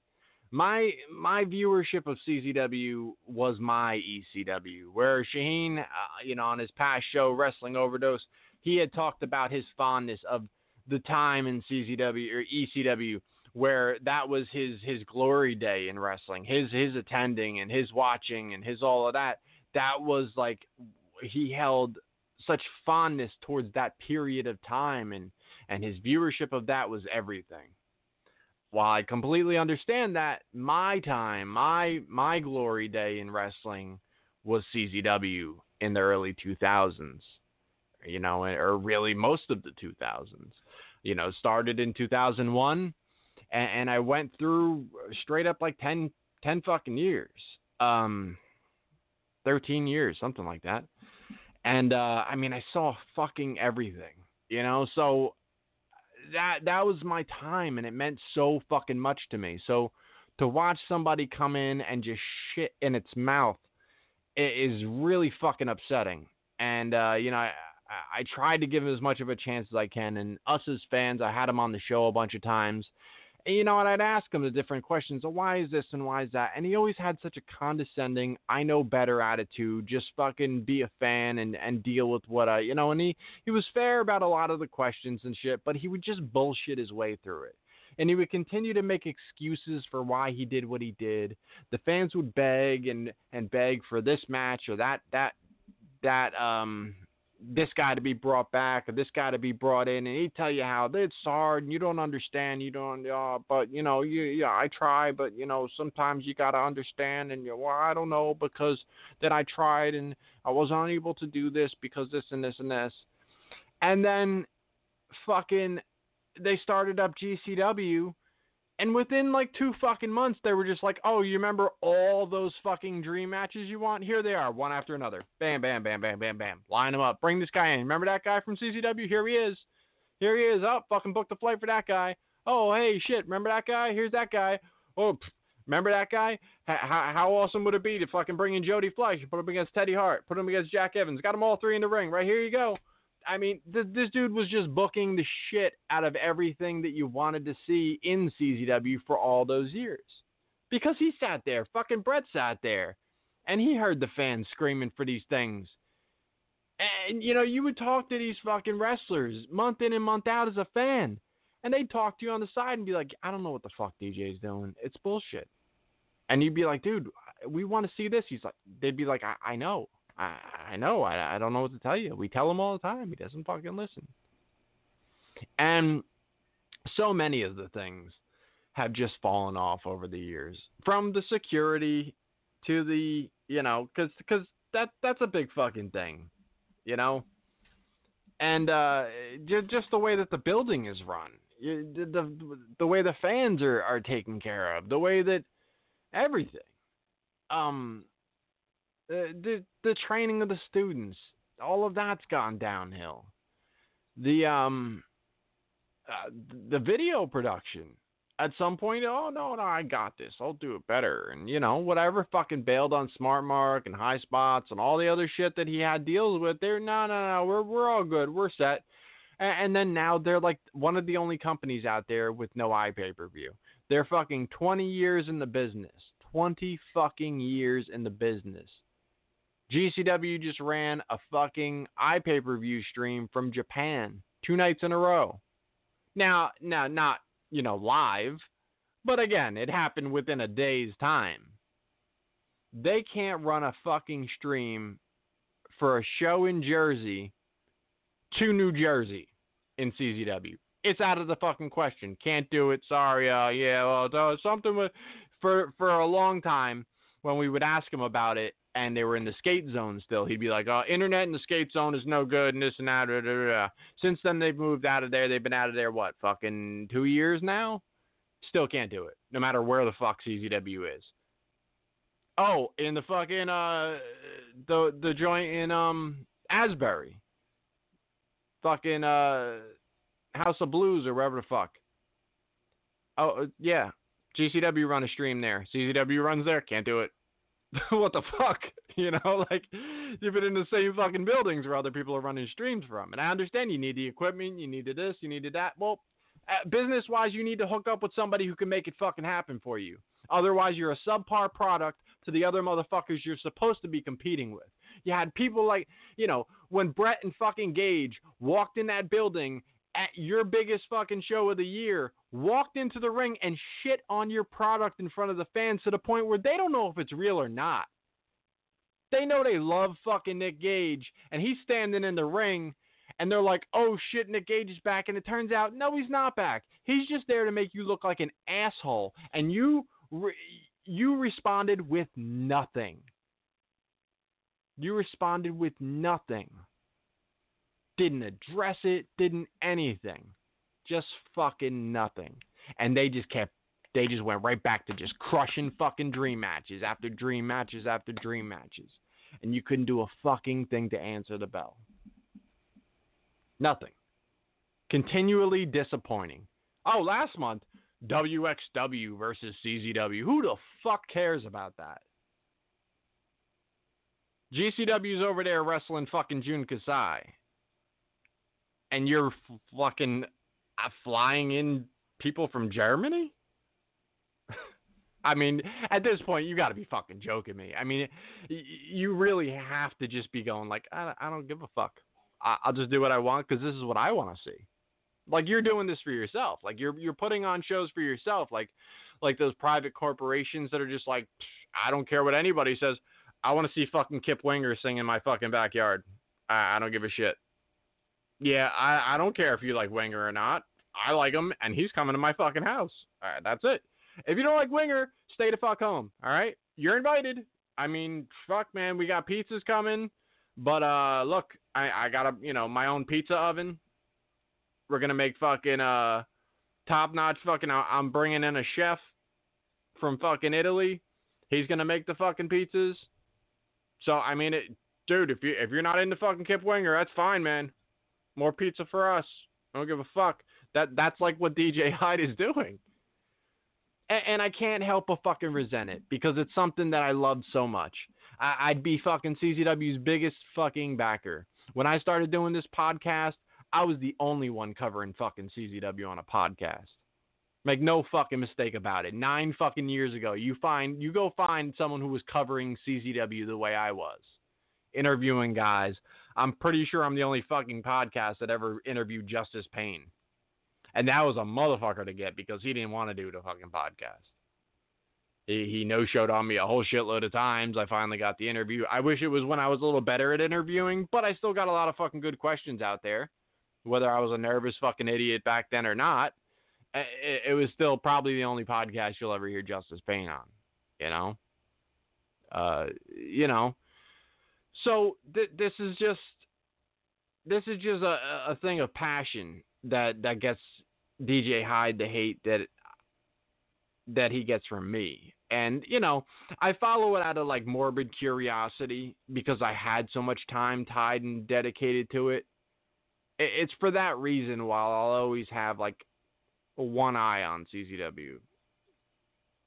My my viewership of CZW was my ECW, where Shaheen, uh, you know, on his past show Wrestling Overdose, he had talked about his fondness of the time in CZW or ECW where that was his his glory day in wrestling, his his attending and his watching and his all of that. That was like he held such fondness towards that period of time and and his viewership of that was everything. While I completely understand that, my time, my my glory day in wrestling was CZW in the early 2000s, you know, or really most of the 2000s. You know, started in 2001, and, and I went through straight up like 10, 10 fucking years, um, 13 years, something like that. And uh, I mean, I saw fucking everything, you know. So that that was my time and it meant so fucking much to me. So to watch somebody come in and just shit in its mouth is really fucking upsetting. And uh, you know, I, I tried to give him as much of a chance as I can. And us as fans, I had him on the show a bunch of times, you know, and I'd ask him the different questions. Of why is this and why is that? And he always had such a condescending, I know better attitude. Just fucking be a fan and and deal with what I, you know. And he he was fair about a lot of the questions and shit, but he would just bullshit his way through it. And he would continue to make excuses for why he did what he did. The fans would beg and and beg for this match or that that that um this guy to be brought back or this guy to be brought in, and he'd tell you how it's hard and you don't understand, you don't, uh, but you know, you, yeah, I try, but you know, sometimes you gotta understand, and you, well, I don't know because that I tried and I was unable to do this because this and this and this, and then fucking they started up GCW, And within like two fucking months, they were just like, oh, you remember all those fucking dream matches you want? Here they are, one after another. Bam, bam, bam, bam, bam, bam. Line them up. Bring this guy in. Remember that guy from CCW? Here he is. Here he is. Oh, fucking booked the flight for that guy. Oh, hey, shit. Remember that guy? Here's that guy. Oh, pff, remember that guy? H- how, how awesome would it be to fucking bring in Jody Fleisch, put him against Teddy Hart, put him against Jack Evans, got them all three in the ring. Right here you go. I mean, th- this dude was just booking the shit out of everything that you wanted to see in CZW for all those years. Because he sat there, fucking Brett sat there, and he heard the fans screaming for these things. And, you know, you would talk to these fucking wrestlers month in and month out as a fan, and they'd talk to you on the side and be like, I don't know what the fuck DJ's doing. It's bullshit. And you'd be like, dude, we want to see this. He's like, they'd be like, I, I know. I, know. I, I don't know what to tell you. We tell him all the time. He doesn't fucking listen. And so many of the things have just fallen off over the years, from the security to the, you know, because because that that's a big fucking thing, you know. And uh, just just the way that the building is run, the, the way the fans are are taken care of, the way that everything. Um, the, the training of the students, all of that's gone downhill. The um uh, the video production at some point, oh no, no, I got this. I'll do it better. And you know, whatever fucking bailed on Smart Mark and High Spots and all the other shit that he had deals with, they're no, no, no, we're we're all good. We're set. And, and then now they're like one of the only companies out there with no iPay per view. They're fucking 20 years in the business. 20 fucking years in the business. GCW just ran a fucking iPay per view stream from Japan two nights in a row. Now, now, not you know live, but again, it happened within a day's time. They can't run a fucking stream for a show in Jersey to New Jersey in CZW. It's out of the fucking question. Can't do it. Sorry. Uh, yeah. Well, something with for for a long time when we would ask him about it and they were in the skate zone still, he'd be like, "Oh, internet in the skate zone is no good," and this and that. Da, da, da. Since then, they've moved out of there. They've been out of there what, fucking two years now. Still can't do it, no matter where the fuck CZW is. Oh, in the fucking uh, the the joint in um Asbury. Fucking uh, House of Blues or wherever the fuck. Oh yeah, GCW run a stream there. CZW runs there. Can't do it. what the fuck? You know, like you've been in the same fucking buildings where other people are running streams from. And I understand you need the equipment, you needed this, you needed that. Well, uh, business wise, you need to hook up with somebody who can make it fucking happen for you. Otherwise, you're a subpar product to the other motherfuckers you're supposed to be competing with. You had people like, you know, when Brett and fucking Gage walked in that building at your biggest fucking show of the year, walked into the ring and shit on your product in front of the fans to the point where they don't know if it's real or not. They know they love fucking Nick Gage, and he's standing in the ring, and they're like, oh shit, Nick Gage is back. And it turns out, no, he's not back. He's just there to make you look like an asshole. And you, re- you responded with nothing. You responded with nothing didn't address it, didn't anything. Just fucking nothing. And they just kept they just went right back to just crushing fucking dream matches after dream matches after dream matches. And you couldn't do a fucking thing to answer the bell. Nothing. Continually disappointing. Oh, last month, WXW versus CZW. Who the fuck cares about that? GCW's over there wrestling fucking Jun Kasai and you're fucking uh, flying in people from Germany? I mean, at this point, you got to be fucking joking me. I mean, you really have to just be going like, I, don't give a fuck. I- will just do what I want because this is what I want to see. Like you're doing this for yourself. Like you're you're putting on shows for yourself. Like like those private corporations that are just like, I don't care what anybody says. I want to see fucking Kip Winger sing in my fucking backyard. I, I don't give a shit. Yeah, I, I don't care if you like Winger or not. I like him, and he's coming to my fucking house. All right, that's it. If you don't like Winger, stay the fuck home. All right, you're invited. I mean, fuck, man, we got pizzas coming, but uh, look, I I got a you know my own pizza oven. We're gonna make fucking uh top notch fucking. I'm bringing in a chef from fucking Italy. He's gonna make the fucking pizzas. So I mean, it, dude, if you if you're not into fucking Kip Winger, that's fine, man. More pizza for us. I don't give a fuck. That that's like what DJ Hyde is doing. And, and I can't help but fucking resent it because it's something that I loved so much. I, I'd be fucking CZW's biggest fucking backer. When I started doing this podcast, I was the only one covering fucking CZW on a podcast. Make no fucking mistake about it. Nine fucking years ago, you find you go find someone who was covering CZW the way I was, interviewing guys. I'm pretty sure I'm the only fucking podcast that ever interviewed Justice Pain, and that was a motherfucker to get because he didn't want to do the fucking podcast. He, he no showed on me a whole shitload of times. I finally got the interview. I wish it was when I was a little better at interviewing, but I still got a lot of fucking good questions out there. Whether I was a nervous fucking idiot back then or not, it, it was still probably the only podcast you'll ever hear Justice Pain on. You know, uh, you know. So th- this is just this is just a, a thing of passion that that gets DJ Hyde the hate that that he gets from me. And you know, I follow it out of like morbid curiosity because I had so much time tied and dedicated to it. It's for that reason. While I'll always have like one eye on CZW.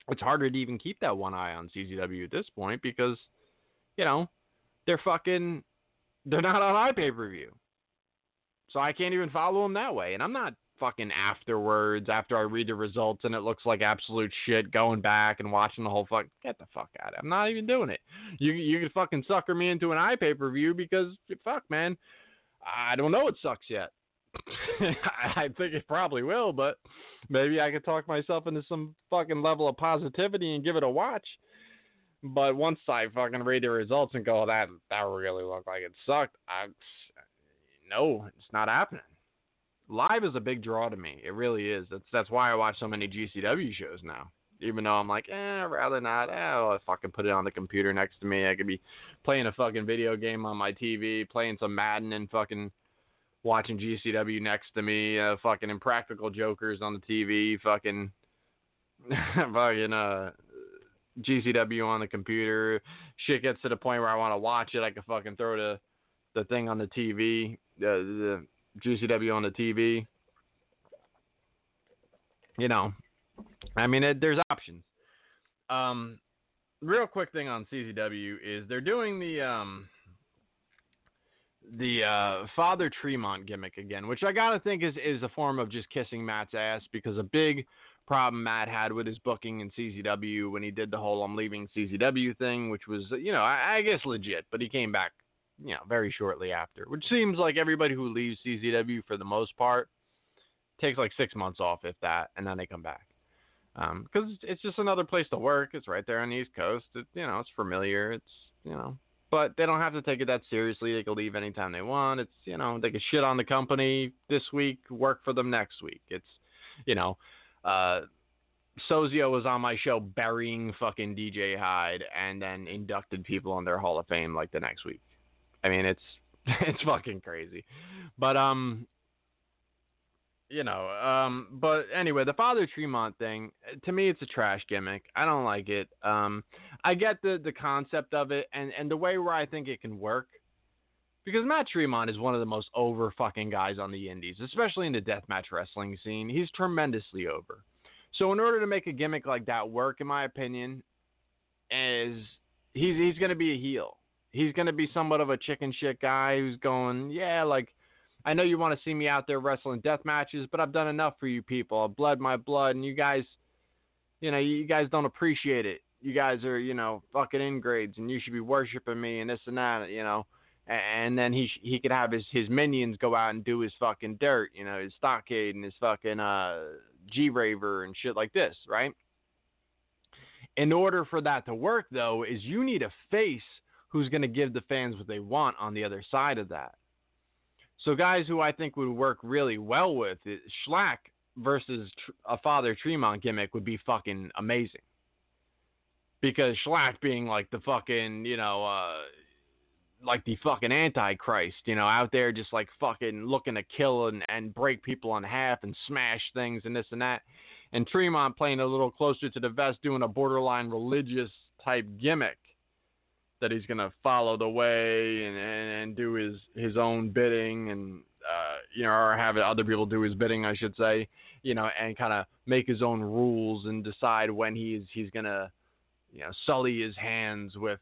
It's harder to even keep that one eye on CZW at this point because, you know, they're fucking, they're not on iPay per view. So I can't even follow them that way. And I'm not fucking afterwards, after I read the results and it looks like absolute shit, going back and watching the whole fuck. Get the fuck out of it. I'm not even doing it. You you can fucking sucker me into an iPay per view because fuck, man, I don't know it sucks yet. I think it probably will, but maybe I could talk myself into some fucking level of positivity and give it a watch. But once I fucking read the results and go, that that really looked like it sucked. I no, it's not happening. Live is a big draw to me. It really is. That's that's why I watch so many GCW shows now. Even though I'm like, eh, I'd rather not. Eh, I'll fucking put it on the computer next to me. I could be playing a fucking video game on my TV, playing some Madden and fucking watching GCW next to me, uh, fucking impractical jokers on the TV, fucking fucking uh GCW on the computer. Shit gets to the point where I want to watch it. I can fucking throw the the thing on the TV, the, the GCW on the TV. You know, I mean, it, there's options. Um, real quick thing on CZW is they're doing the um the uh, Father Tremont gimmick again, which I gotta think is is a form of just kissing Matt's ass because a big problem Matt had with his booking in CZW when he did the whole "I'm leaving CZW" thing, which was you know I, I guess legit, but he came back you know very shortly after, which seems like everybody who leaves CZW for the most part takes like six months off if that, and then they come back because um, it's just another place to work. It's right there on the East Coast. It, you know, it's familiar. It's you know but they don't have to take it that seriously. They can leave anytime they want. It's you know they can shit on the company this week, work for them next week. It's you know, uh, Sozio was on my show burying fucking DJ Hyde and then inducted people on their Hall of Fame like the next week. I mean it's it's fucking crazy, but um you know, um, but anyway, the Father Tremont thing, to me, it's a trash gimmick. I don't like it. Um, I get the, the concept of it and, and the way where I think it can work. Because Matt Tremont is one of the most over fucking guys on the indies, especially in the deathmatch wrestling scene. He's tremendously over. So in order to make a gimmick like that work, in my opinion, is he's he's gonna be a heel. He's gonna be somewhat of a chicken shit guy who's going, yeah, like I know you want to see me out there wrestling death matches, but I've done enough for you people. I've bled my blood, and you guys, you know, you guys don't appreciate it. You guys are, you know, fucking ingrades, and you should be worshiping me and this and that, you know. And then he he could have his his minions go out and do his fucking dirt, you know, his stockade and his fucking uh G Raver and shit like this, right? In order for that to work, though, is you need a face who's going to give the fans what they want on the other side of that. So guys who I think would work really well with it, Shlak versus a Father Tremont gimmick would be fucking amazing. Because Shlak being like the fucking, you know, uh, like the fucking antichrist, you know, out there just like fucking looking to kill and, and break people in half and smash things and this and that. And Tremont playing a little closer to the vest, doing a borderline religious type gimmick that he's gonna follow the way and, and, and do his his own bidding and uh, you know, or have other people do his bidding, I should say, you know, and kind of make his own rules and decide when he's he's gonna, you know, sully his hands with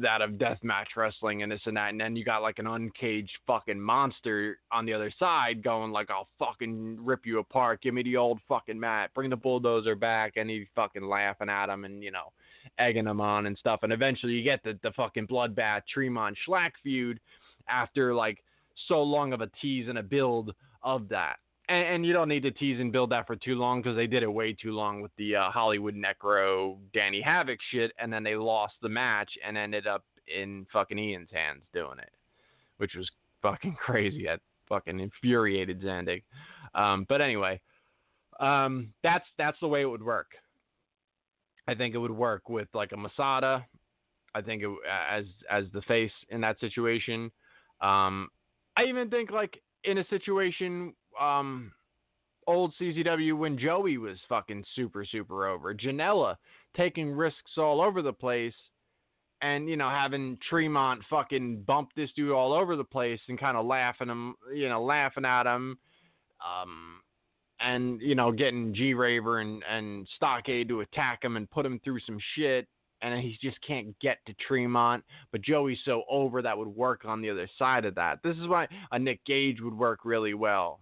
that of deathmatch wrestling and this and that, and then you got like an uncaged fucking monster on the other side going like, "I'll fucking rip you apart. Give me the old fucking mat. Bring the bulldozer back." And he's fucking laughing at him and you know, egging him on and stuff. And eventually you get the the fucking bloodbath Tremont Shlak feud after like so long of a tease and a build of that. And, and you don't need to tease and build that for too long because they did it way too long with the uh, Hollywood Necro Danny Havoc shit, and then they lost the match and ended up in fucking Ian's hands doing it, which was fucking crazy. That fucking infuriated Zandig. Um, but anyway, um, that's that's the way it would work. I think it would work with like a Masada. I think it, as as the face in that situation. Um, I even think like in a situation um old CZW when Joey was fucking super super over. Janela taking risks all over the place and you know having Tremont fucking bump this dude all over the place and kind of laughing him, you know, laughing at him um and you know getting G Raver and and Stockade to attack him and put him through some shit and he just can't get to Tremont. But Joey's so over that would work on the other side of that. This is why a Nick Gage would work really well.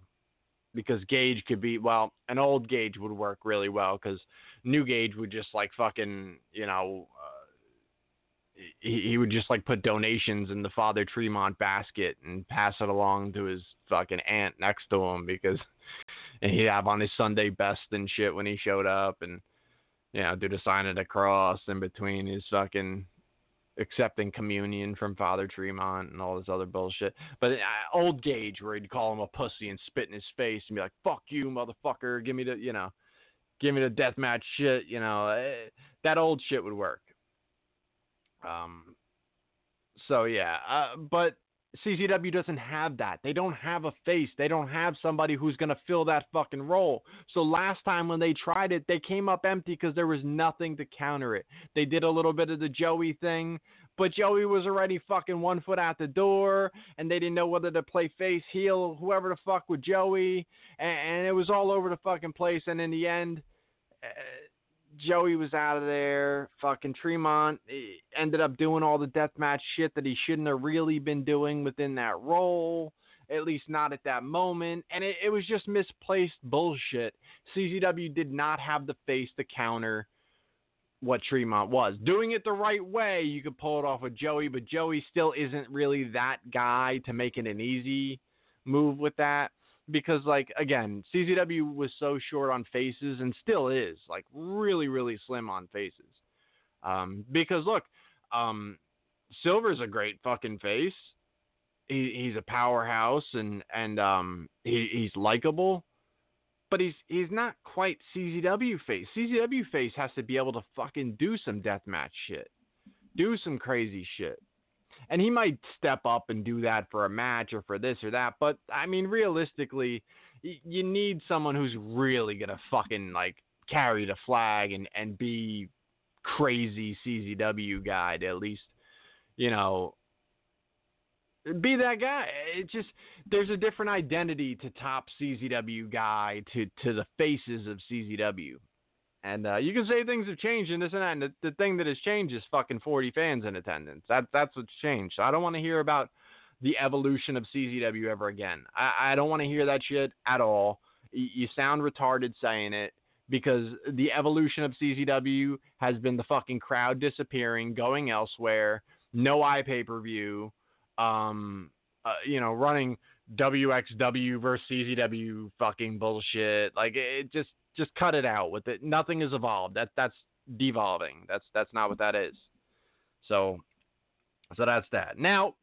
Because Gage could be, well, an old Gage would work really well because new Gage would just like fucking, you know, uh, he, he would just like put donations in the Father Tremont basket and pass it along to his fucking aunt next to him because and he'd have on his Sunday best and shit when he showed up and you know, do the sign of the cross in between his fucking accepting communion from Father Tremont and all this other bullshit. But uh, old Gage, where he'd call him a pussy and spit in his face and be like, "Fuck you, motherfucker! Give me the, you know, give me the death match shit." You know, uh, that old shit would work. Um. So yeah, uh, but CZW doesn't have that. They don't have a face. They don't have somebody who's going to fill that fucking role. So last time when they tried it, they came up empty because there was nothing to counter it. They did a little bit of the Joey thing, but Joey was already fucking one foot out the door, and they didn't know whether to play face, heel, whoever the fuck with Joey, and, and it was all over the fucking place. And in the end, uh, Joey was out of there. Fucking Tremont eh, ended up doing all the deathmatch shit that he shouldn't have really been doing within that role. At least not at that moment. And it, it was just misplaced bullshit. CZW did not have the face to counter what Tremont was. Doing it the right way, you could pull it off with Joey, but Joey still isn't really that guy to make it an easy move with that because like again, CZW was so short on faces and still is like really really slim on faces. Um, because look, um, Silver's a great fucking face. He, he's a powerhouse and and um, he, he's likable, but he's he's not quite CZW face. CZW face has to be able to fucking do some deathmatch shit, do some crazy shit and he might step up and do that for a match or for this or that. But I mean, realistically, y- you need someone who's really gonna fucking like carry the flag and and be crazy CZW guy to at least, you know, be that guy. It just there's a different identity to top CZW guy to to the faces of CZW. And uh, you can say things have changed and this and that. And the, the thing that has changed is fucking 40 fans in attendance. That that's what's changed. I don't want to hear about the evolution of CZW ever again. I, I don't want to hear that shit at all. You sound retarded saying it because the evolution of CZW has been the fucking crowd disappearing, going elsewhere, no eye pay per view, um, uh, you know, running WXW versus CZW fucking bullshit. Like it just just cut it out with it. Nothing is evolved. That that's devolving. That's that's not what that is. So so that's that. Now,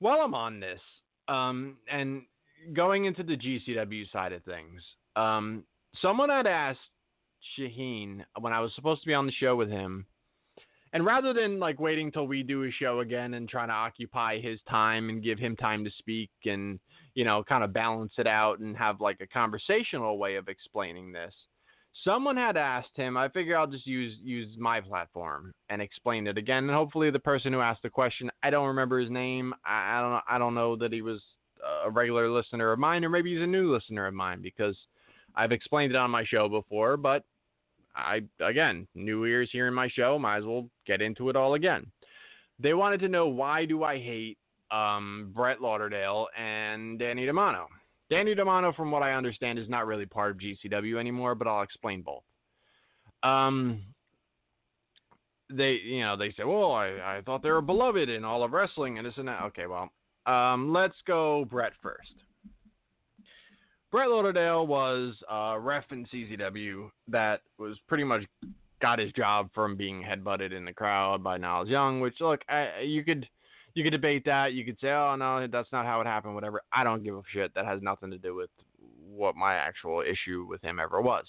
while I'm on this, um, and going into the GCW side of things, um, someone had asked Shaheen when I was supposed to be on the show with him And rather than like waiting till we do a show again and trying to occupy his time and give him time to speak and you know kind of balance it out and have like a conversational way of explaining this, someone had asked him. I figure I'll just use use my platform and explain it again. And hopefully the person who asked the question, I don't remember his name. I, I don't I don't know that he was a regular listener of mine or maybe he's a new listener of mine because I've explained it on my show before, but I again, new ears here in my show, might as well get into it all again. They wanted to know why do I hate um, Brett Lauderdale and Danny Demanto. Danny Demanto, from what I understand, is not really part of GCW anymore, but I'll explain both. Um, they, you know, they say, well, I, I thought they were beloved in all of wrestling and this and that. Okay, well, um, let's go Brett first. Brett Lauderdale was a ref in CZW that was pretty much got his job from being headbutted in the crowd by Niles Young. Which look, I, you could you could debate that. You could say, oh no, that's not how it happened. Whatever. I don't give a shit. That has nothing to do with what my actual issue with him ever was.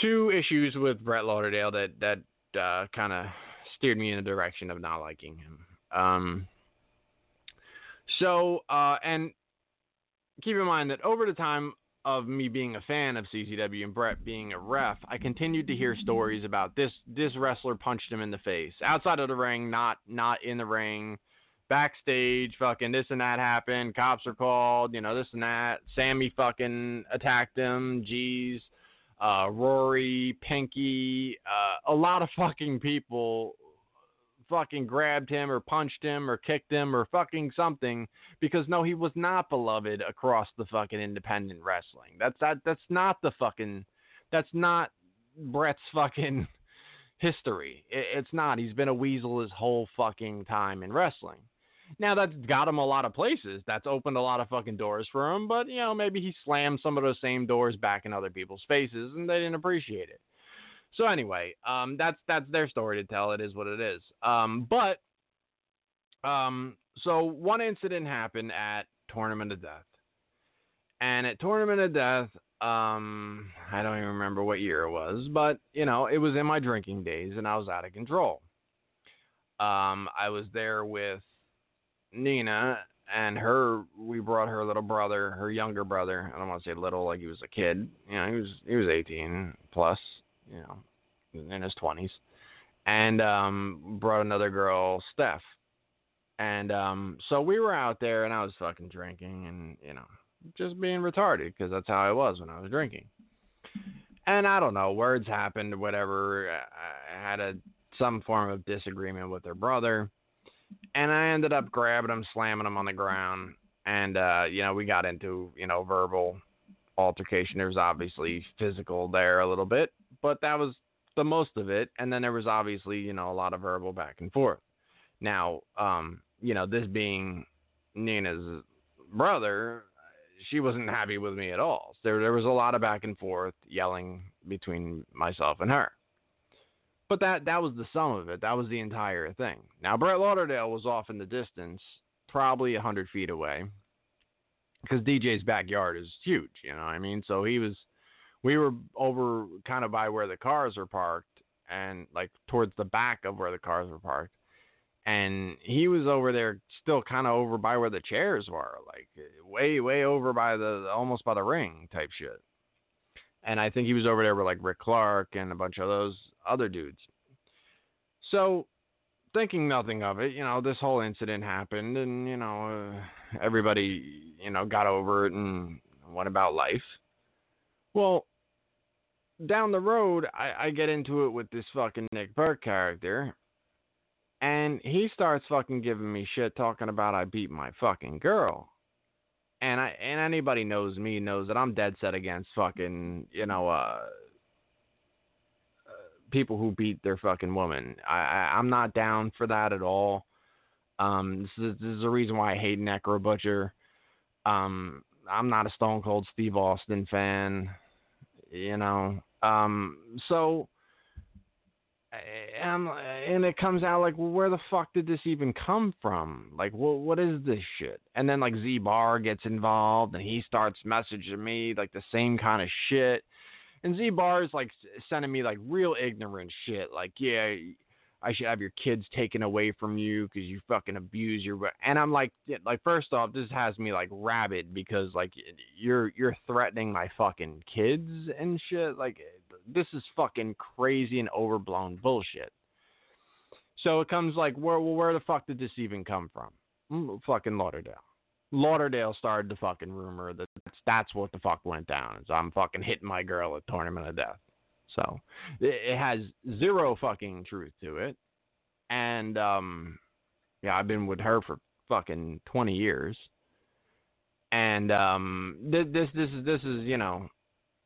Two issues with Brett Lauderdale that that uh, kind of steered me in the direction of not liking him. Um, so, uh, and keep in mind that over the time of me being a fan of CZW and Brett being a ref, I continued to hear stories about this this wrestler punched him in the face outside of the ring, not not in the ring, backstage, fucking this and that happened. Cops are called, you know this and that. Sammy fucking attacked him. Jeez, uh, Rory, Pinky, uh, a lot of fucking people fucking grabbed him or punched him or kicked him or fucking something because no, he was not beloved across the fucking independent wrestling. That's that that's not the fucking that's not Brett's fucking history. It, it's not. He's been a weasel his whole fucking time in wrestling. Now that's got him a lot of places. That's opened a lot of fucking doors for him, but you know, maybe he slammed some of those same doors back in other people's faces and they didn't appreciate it. So anyway, um, that's that's their story to tell. It is what it is. Um, but um, so one incident happened at Tournament of Death, and at Tournament of Death, um, I don't even remember what year it was, but you know, it was in my drinking days, and I was out of control. Um, I was there with Nina and her. We brought her little brother, her younger brother. I don't want to say little, like he was a kid. You know, he was he was 18 plus you know, in his twenties, and um, brought another girl, Steph, and um, so we were out there, and I was fucking drinking, and you know, just being retarded because that's how I was when I was drinking. And I don't know, words happened, whatever. I had a some form of disagreement with her brother, and I ended up grabbing him, slamming him on the ground, and uh, you know, we got into you know verbal altercation. There was obviously physical there a little bit, but that was the most of it. And then there was obviously, you know, a lot of verbal back and forth. Now, um, you know, this being Nina's brother, she wasn't happy with me at all. There, there was a lot of back and forth yelling between myself and her. But that that was the sum of it. That was the entire thing. Now Brett Lauderdale was off in the distance, probably a hundred feet away, because DJ's backyard is huge. You know what I mean? So he was we were over kind of by where the cars were parked and like towards the back of where the cars were parked and he was over there still kind of over by where the chairs were like way way over by the almost by the ring type shit. And i think he was over there with like rick clark and a bunch of those other dudes. So thinking nothing of it you know this whole incident happened and you know uh, everybody you know got over it and went about life. Well down the road, I, I get into it with this fucking Nick Burke character, and he starts fucking giving me shit talking about I beat my fucking girl. And I and anybody knows me knows that I'm dead set against fucking you know uh, uh people who beat their fucking woman. I, I I'm not down for that at all. Um, this is, this is the reason why I hate Necro Butcher. Um, I'm not a Stone Cold Steve Austin fan. You know, um, so, and, and it comes out like, well, where the fuck did this even come from? Like, what what is this shit? And then like Z Barr gets involved, and he starts messaging me like the same kind of shit. And Z Barr is like sending me like real ignorant shit. Like, yeah, I should have your kids taken away from you because you fucking abuse your. And I'm like, like first off, this has me like rabid because like you're you're threatening my fucking kids and shit. Like this is fucking crazy and overblown bullshit. So it comes like, where well, where the fuck did this even come from? Mm, fucking Lauderdale. Lauderdale started the fucking rumor that that's, that's what the fuck went down. So I'm fucking hitting my girl at Tournament of Death. So it, has zero fucking truth to it. And um, yeah, I've been with her for fucking 20 years. And um, this this this is this is you know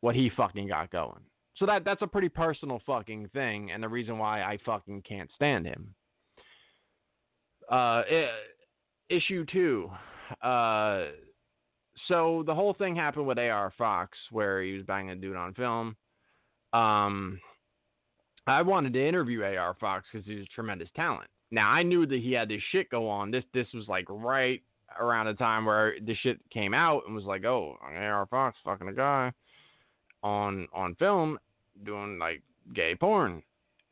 what he fucking got going. So that that's a pretty personal fucking thing, and the reason why I fucking can't stand him. Uh, issue two. Uh, so the whole thing happened with AR Fox, where he was banging a dude on film. Um, I wanted to interview AR Fox because he's a tremendous talent. Now I knew that he had this shit go on. This this was like right around the time where the shit came out and was like, oh, AR Fox fucking a guy on on film doing like gay porn,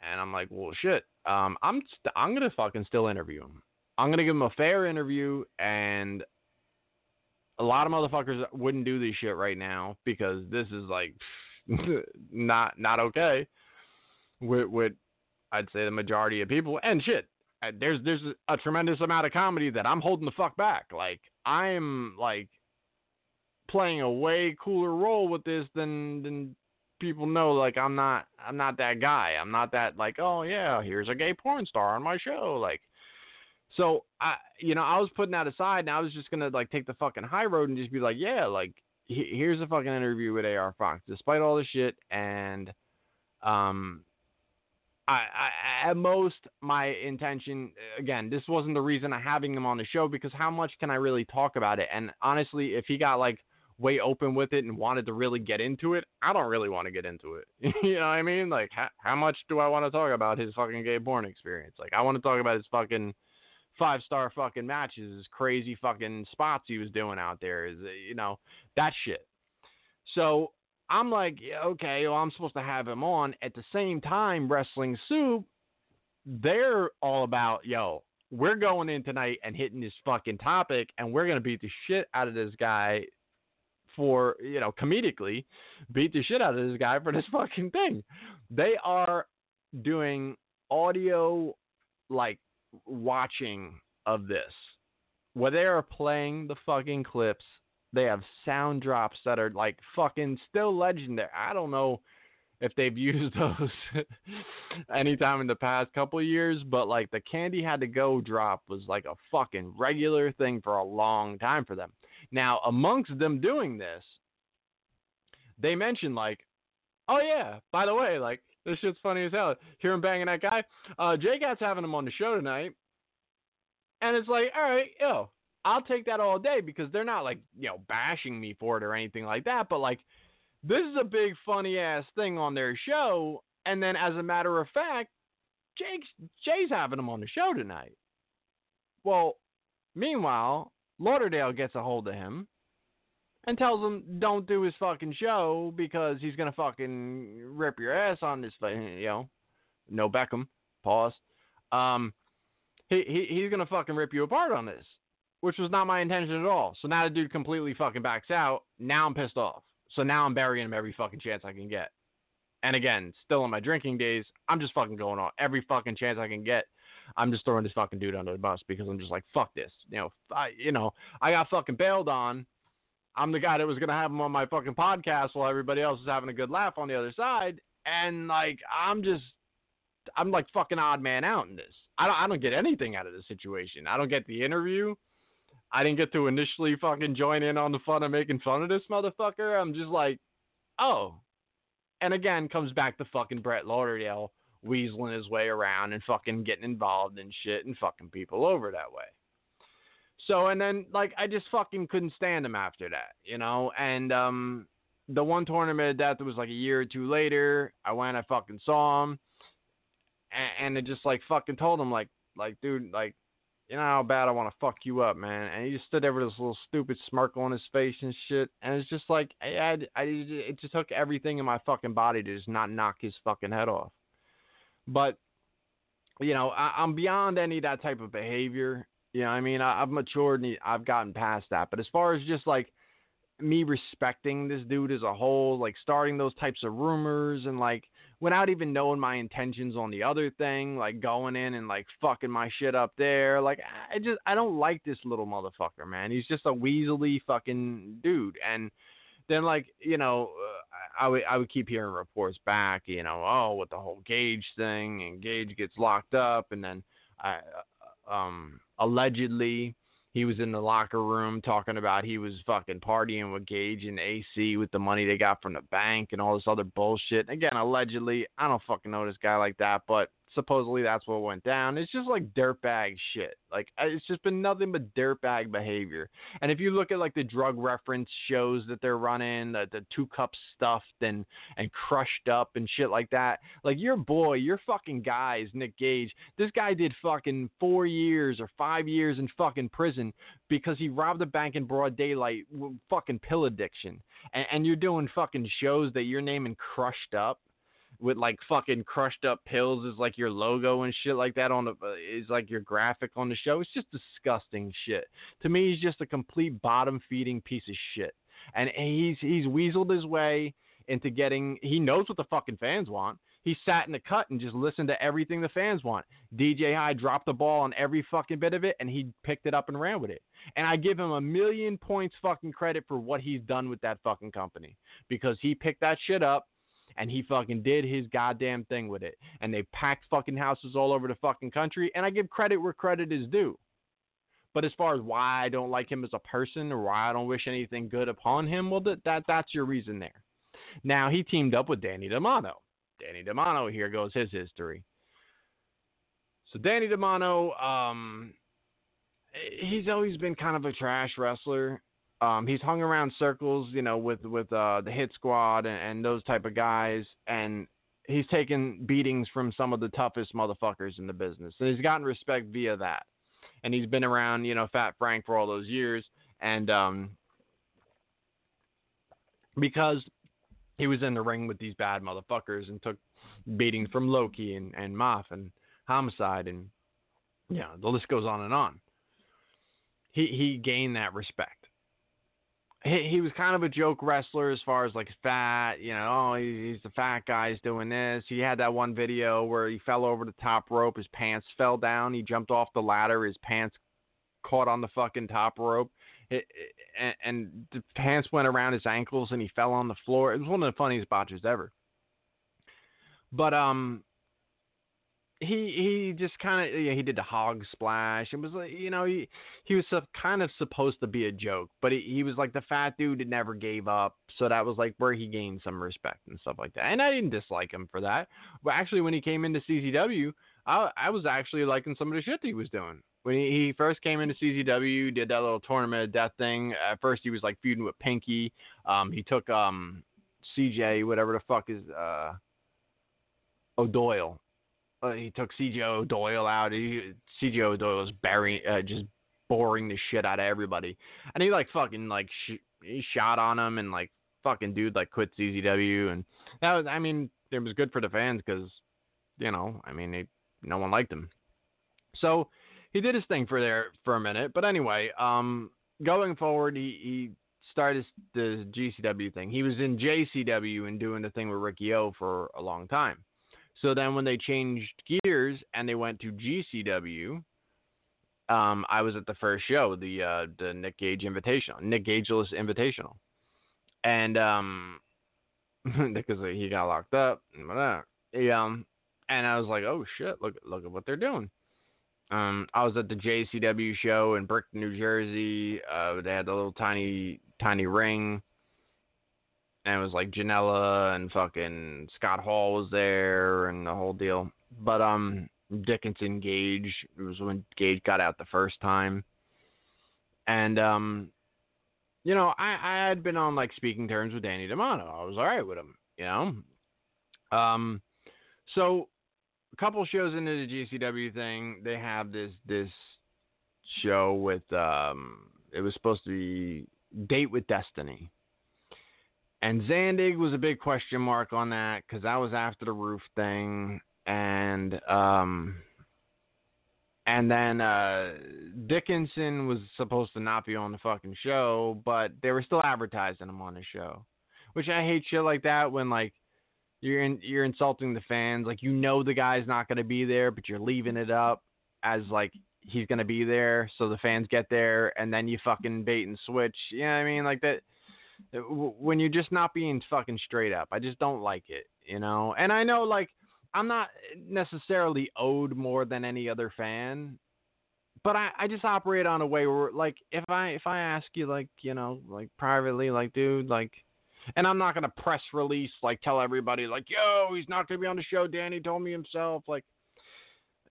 and I'm like, well, shit. Um, I'm i st- I'm gonna fucking still interview him. I'm gonna give him a fair interview, and a lot of motherfuckers wouldn't do this shit right now because this is like not not okay with with I'd say the majority of people and shit. Uh, there's there's a tremendous amount of comedy that I'm holding the fuck back. Like I'm like playing a way cooler role with this than than people know. Like I'm not I'm not that guy. I'm not that like oh yeah here's a gay porn star on my show. Like so I you know I was putting that aside and I was just gonna like take the fucking high road and just be like yeah like here's a fucking interview with AR Fox despite all the shit and um I, I, at most my intention again this wasn't the reason of having him on the show because how much can i really talk about it? And honestly if he got like way open with it and wanted to really get into it i don't really want to get into it. You know what i mean? Like how, how much do i want to talk about his fucking gay porn experience? Like i want to talk about his fucking five star fucking matches crazy fucking spots he was doing out there is uh, you know that shit so I'm like, okay, well, I'm supposed to have him on. At the same time, Wrestling Soup, they're all about, yo, we're going in tonight and hitting this fucking topic, and we're gonna beat the shit out of this guy for, you know, comedically, beat the shit out of this guy for this fucking thing. They are doing audio like watching of this, where they are playing the fucking clips they have sound drops that are like fucking still legendary. I don't know if they've used those anytime in the past couple years, but like the Candy had to go drop was like a fucking regular thing for a long time for them. Now, amongst them doing this, they mentioned like, oh yeah, by the way, like this shit's funny as hell. Hear him banging that guy. Uh, J Cat's having him on the show tonight, and it's like, all right, yo, I'll take that all day because they're not like, you know, bashing me for it or anything like that. But like, this is a big funny ass thing on their show. And then as a matter of fact, Jake's, Jay's having him on the show tonight. Well, meanwhile, Lauderdale gets a hold of him and tells him don't do his fucking show because he's gonna fucking rip your ass on this, thing, you know, no Beckham, pause. Um, he, he he's gonna fucking rip you apart on this which was not my intention at all. So now the dude completely fucking backs out. Now I'm pissed off. So now I'm burying him every fucking chance I can get. And again, still in my drinking days, I'm just fucking going on every fucking chance I can get. I'm just throwing this fucking dude under the bus because I'm just like, fuck this. You know, I, you know, I got fucking bailed on. I'm the guy that was gonna have him on my fucking podcast while everybody else is having a good laugh on the other side, and like I'm just, I'm like fucking odd man out in this. I don't, I don't get anything out of this situation. I don't get the interview. I didn't get to initially fucking join in on the fun of making fun of this motherfucker. I'm just like, oh. And again, comes back to fucking Brett Lauderdale weaseling his way around and fucking getting involved in shit and fucking people over that way. So and then like I just fucking couldn't stand him after that, you know. And um, the one tournament that was like a year or two later, I went, I fucking saw him, and, and it just like fucking told him like, like dude, like you know how bad I want to fuck you up, man. And he just stood there with this little stupid smirk on his face and shit. And it's just like, I, I, I, it just took everything in my fucking body to just not knock his fucking head off. But you know, I, I'm beyond any of that type of behavior. You know, I mean, I, I've matured and I've gotten past that. But as far as just like me respecting this dude as a whole, like starting those types of rumors and like without even knowing my intentions on the other thing, like going in and like fucking my shit up there. Like I just I don't like this little motherfucker, man. He's just a weaselly fucking dude. And then like you know uh, I would I would keep hearing reports back, you know, oh with the whole Gage thing and Gage gets locked up, and then I um allegedly he was in the locker room talking about he was fucking partying with Gage and AC with the money they got from the bank and all this other bullshit. Again, allegedly, I don't fucking know this guy like that, but supposedly that's what went down. It's just like dirtbag shit. Like it's just been nothing but dirtbag behavior. And if you look at like the drug reference shows that they're running, the, the two cups stuffed and and crushed up and shit like that, like your boy, your fucking guys, Nick Gage, this guy did fucking four years or five years in fucking prison because he robbed a bank in broad daylight, fucking pill addiction. And, and you're doing fucking shows that you're naming crushed up with like fucking crushed up pills is like your logo and shit like that on the uh, is like your graphic on the show. It's just disgusting shit. To me, he's just a complete bottom feeding piece of shit. And he's he's weaseled his way into getting. He knows what the fucking fans want. He sat in the cut and just listened to everything the fans want. DJ Hyde dropped the ball on every fucking bit of it, and he picked it up and ran with it. And I give him a million points fucking credit for what he's done with that fucking company because he picked that shit up and he fucking did his goddamn thing with it. And they packed fucking houses all over the fucking country. And I give credit where credit is due. But as far as why I don't like him as a person or why I don't wish anything good upon him, well, that, that that's your reason there. Now he teamed up with Danny Demanto. Danny Demanto, here goes his history. So Danny Demanto, um, he's always been kind of a trash wrestler. Um, he's hung around circles, you know, with with uh, the Hit Squad and, and those type of guys, and he's taken beatings from some of the toughest motherfuckers in the business, and he's gotten respect via that. And he's been around, you know, Fat Frank for all those years, and um, because he was in the ring with these bad motherfuckers and took beatings from Low Ki and and Maff and Homicide, and yeah, the list goes on and on. He he gained that respect he, he was kind of a joke wrestler as far as like fat, you know, oh, he's the fat guy's doing this. He had that one video where he fell over the top rope, his pants fell down, he jumped off the ladder, his pants caught on the fucking top rope. It, and, and the pants went around his ankles and he fell on the floor. It was one of the funniest botches ever. But um he he just kind of yeah, he did the hog splash. It was like you know he he was kind of supposed to be a joke, but he, he was like the fat dude that never gave up. So that was like where he gained some respect and stuff like that. And I didn't dislike him for that. But actually, when he came into CZW, I I was actually liking some of the shit that he was doing. When he, he first came into CZW, did that little tournament of death thing. At first, he was like feuding with Pinky. Um, he took um CJ, whatever the fuck is uh O'Doyle uh, he took CJ O'Doyle out. He, CJ O'Doyle was burying, uh, just boring the shit out of everybody, and he like fucking like sh- he shot on him and like fucking dude like quit CZW, and that was I mean it was good for the fans because you know I mean they, no one liked him, so he did his thing for there for a minute. But anyway, um, going forward, he, he started the GCW thing. He was in JCW and doing the thing with Ricky O for a long time. So then when they changed gears and they went to GCW, um, I was at the first show, the uh, the Nick Gage Invitational, Nick Gageless Invitational, and um, because he got locked up and whatever. Yeah, um, and I was like, oh shit, look look at what they're doing. Um, I was at the JCW show in Brickton, New Jersey. Uh, they had the little tiny tiny ring and it was like Janela and fucking Scott Hall was there and the whole deal. But um Dickinson Gage it was when Gage got out the first time. And um you know, I, I had been on like speaking terms with Danny Demanto. I was alright with him, you know. Um so a couple shows into the GCW thing, they have this this show with um it was supposed to be Date with Destiny and Zandig was a big question mark on that because that was after the roof thing. And um, And then uh Dickinson was supposed to not be on the fucking show, but they were still advertising him on the show. Which I hate shit like that when like you're in, you're insulting the fans. Like you know the guy's not to be there, but you're leaving it up as like he's to be there, so the fans get there, and then you fucking bait and switch. You know what I mean? Like that when you're just not being fucking straight up. I just don't like it, you know. And I know like I'm not necessarily owed more than any other fan, but I, I just operate on a way where like if I if I ask you like you know like privately like dude like and I'm not gonna press release like tell everybody like, yo, he's not gonna be on the show. Danny told me himself. Like,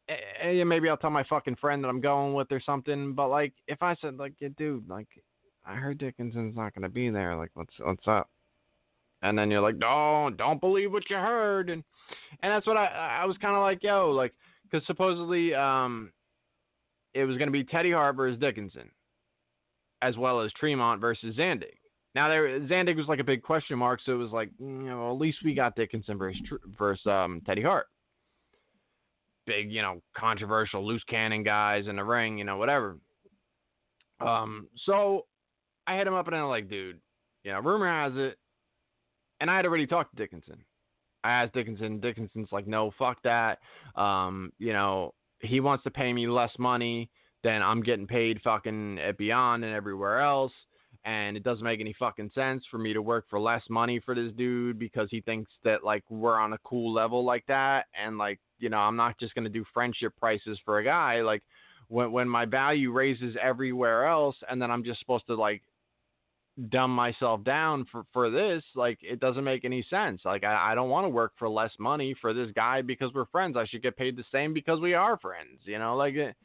eh, maybe I'll tell my fucking friend that I'm going with or something. But like, if I said like, yeah, dude, like, I heard Dickinson's not gonna be there. Like, what's what's up? And then you're like, don't don't believe what you heard. And and that's what I I was kind of like, yo, like, because supposedly um, it was gonna be Teddy Hart versus Dickinson, as well as Tremont versus Zandig. Now there, Zandig was like a big question mark, so it was like, you know, at least we got Dickinson versus, versus um, Teddy Hart. Big, you know, controversial loose cannon guys in the ring, you know, whatever. Um, so I hit him up and I'm like, dude, you know, rumor has it, and I had already talked to Dickinson. I asked Dickinson. Dickinson's like, no, fuck that. Um, you know, he wants to pay me less money than I'm getting paid fucking at Beyond and everywhere else and it doesn't make any fucking sense for me to work for less money for this dude because he thinks that like we're on a cool level like that and like you know I'm not just going to do friendship prices for a guy like when when my value raises everywhere else and then I'm just supposed to like dumb myself down for for this like it doesn't make any sense like I, I don't want to work for less money for this guy because we're friends I should get paid the same because we are friends you know like it,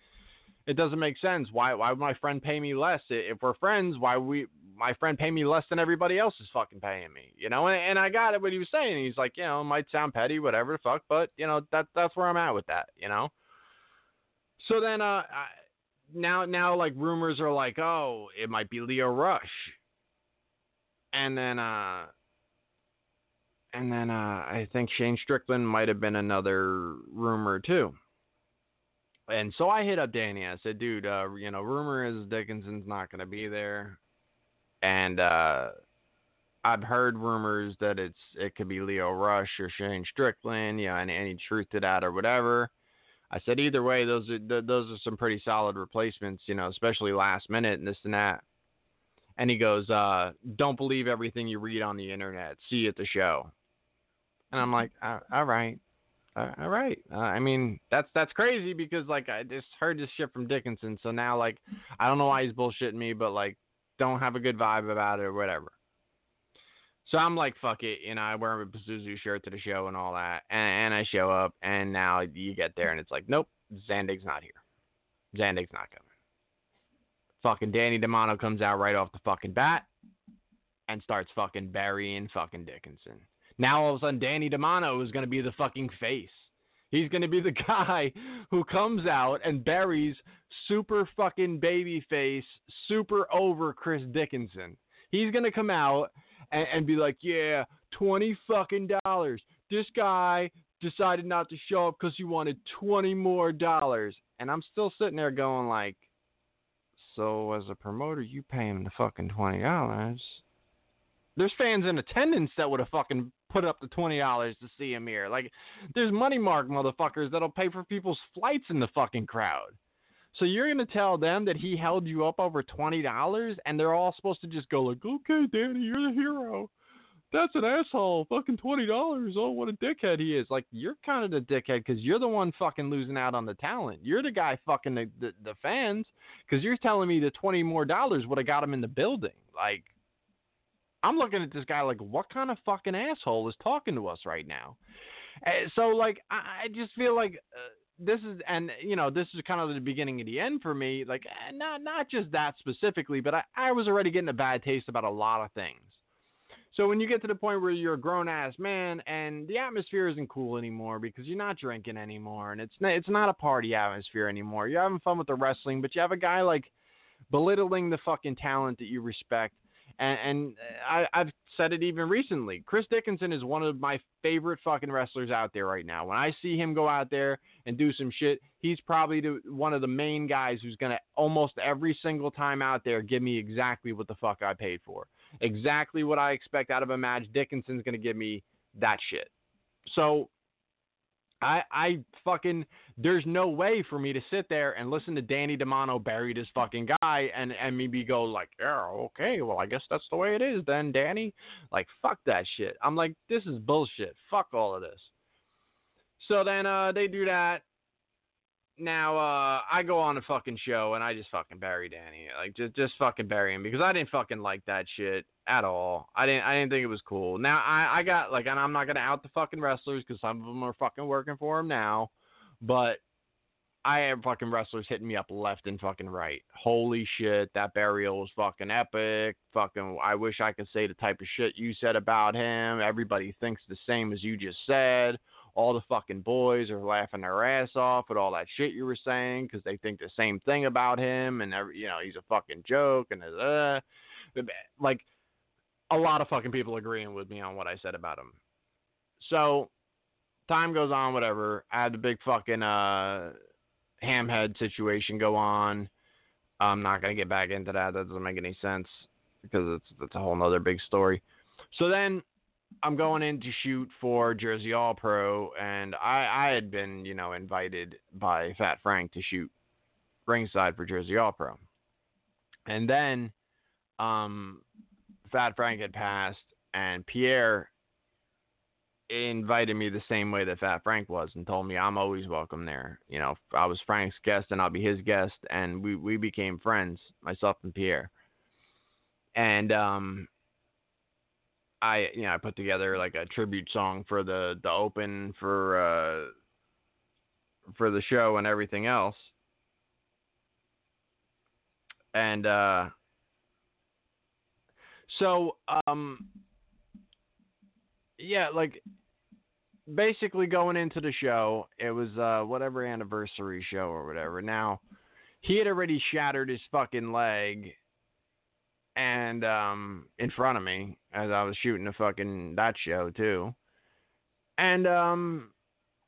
it doesn't make sense. Why why would my friend pay me less if we're friends? Why we my friend pay me less than everybody else is fucking paying me? You know, and, and I got it what he was saying. He's like, you know, it might sound petty, whatever the fuck, but you know that that's where I'm at with that. You know. So then, uh, I, now now like rumors are like, oh, it might be leo Rush, and then uh. And then uh, I think Shane Strickland might have been another rumor too. And so I hit up Danny. I said, dude, uh, you know, rumor is Dickinson's not going to be there. And uh, I've heard rumors that it's it could be Leo Rush or Shane Strickland, you know, and any truth to that or whatever. I said either way, those are those are some pretty solid replacements, you know, especially last minute and this and that. And he goes, uh, "Don't believe everything you read on the internet. See you at the show." And I'm like, "All right." Uh, all right. Uh, I mean, that's that's crazy because like I just heard this shit from Dickinson, so now like I don't know why he's bullshitting me, but like don't have a good vibe about it or whatever. So I'm like, fuck it, you know, I wear a Pazuzu shirt to the show and all that, and, and I show up, and now you get there and it's like, nope, Zandig's not here. Zandig's not coming. Fucking Danny Demanto comes out right off the fucking bat and starts fucking burying fucking Dickinson. Now all of a sudden, Danny Demanto is going to be the fucking face. He's going to be the guy who comes out and buries super fucking baby face, super over Chris Dickinson. He's going to come out and, and be like, yeah, 20 fucking dollars. This guy decided not to show up because he wanted 20 more dollars. And I'm still sitting there going like, so as a promoter, you pay him the fucking $20. There's fans in attendance that would have fucking put up the twenty dollars to see him here. Like, there's money mark motherfuckers that'll pay for people's flights in the fucking crowd. So you're gonna tell them that he held you up over twenty dollars, and they're all supposed to just go like, "Okay, Danny, you're the hero." That's an asshole. Fucking twenty dollars. Oh, what a dickhead he is. Like you're kind of the dickhead because you're the one fucking losing out on the talent. You're the guy fucking the the, the fans because you're telling me the twenty more dollars would have got him in the building. Like I'm looking at this guy like, what kind of fucking asshole is talking to us right now? Uh, so like, I, I, just feel like uh, this is, and you know, this is kind of the beginning of the end for me. Like, uh, not not just that specifically, but I, I was already getting a bad taste about a lot of things. So when you get to the point where you're a grown ass man and the atmosphere isn't cool anymore because you're not drinking anymore and it's not, it's not a party atmosphere anymore. You're having fun with the wrestling, but you have a guy like belittling the fucking talent that you respect And, and uh, I, I've said it even recently. Chris Dickinson is one of my favorite fucking wrestlers out there right now. When I see him go out there and do some shit, he's probably the, one of the main guys who's gonna almost every single time out there give me exactly what the fuck I paid for, exactly what I expect out of a match. Dickinson's gonna give me that shit. So I I fucking there's no way for me to sit there and listen to Danny Demanto bury this fucking guy and and maybe go like, yeah, okay, well I guess that's the way it is then, Danny. Like fuck that shit. I'm like, this is bullshit. Fuck all of this. So then uh they do that. Now uh I go on a fucking show and I just fucking bury Danny. Like just just fucking bury him because I didn't fucking like that shit at all. I didn't I didn't think it was cool. Now I I got like and I'm not gonna out the fucking wrestlers because some of them are fucking working for him now, but I have fucking wrestlers hitting me up left and fucking right. Holy shit, that burial was fucking epic. Fucking, I wish I could say the type of shit you said about him. Everybody thinks the same as you just said. All the fucking boys are laughing their ass off at all that shit you were saying because they think the same thing about him and every, you know he's a fucking joke and uh, like a lot of fucking people agreeing with me on what I said about him. So time goes on, whatever. I had the big fucking uh, hamhead situation go on. I'm not gonna get back into that. That doesn't make any sense because it's it's a whole nother big story. So then I'm going in to shoot for Jersey All Pro, and I I had been you know invited by Fat Frank to shoot ringside for Jersey All Pro, and then um Fat Frank had passed, and Pierre invited me the same way that Fat Frank was and told me I'm always welcome there. You know, I was Frank's guest and I'll be his guest and we we became friends, myself and Pierre. And um I you know, I put together like a tribute song for the the open for uh for the show and everything else. And uh so um yeah, like basically going into the show, it was uh whatever anniversary show or whatever. Now, he had already shattered his fucking leg and um in front of me as I was shooting the fucking that show too. And um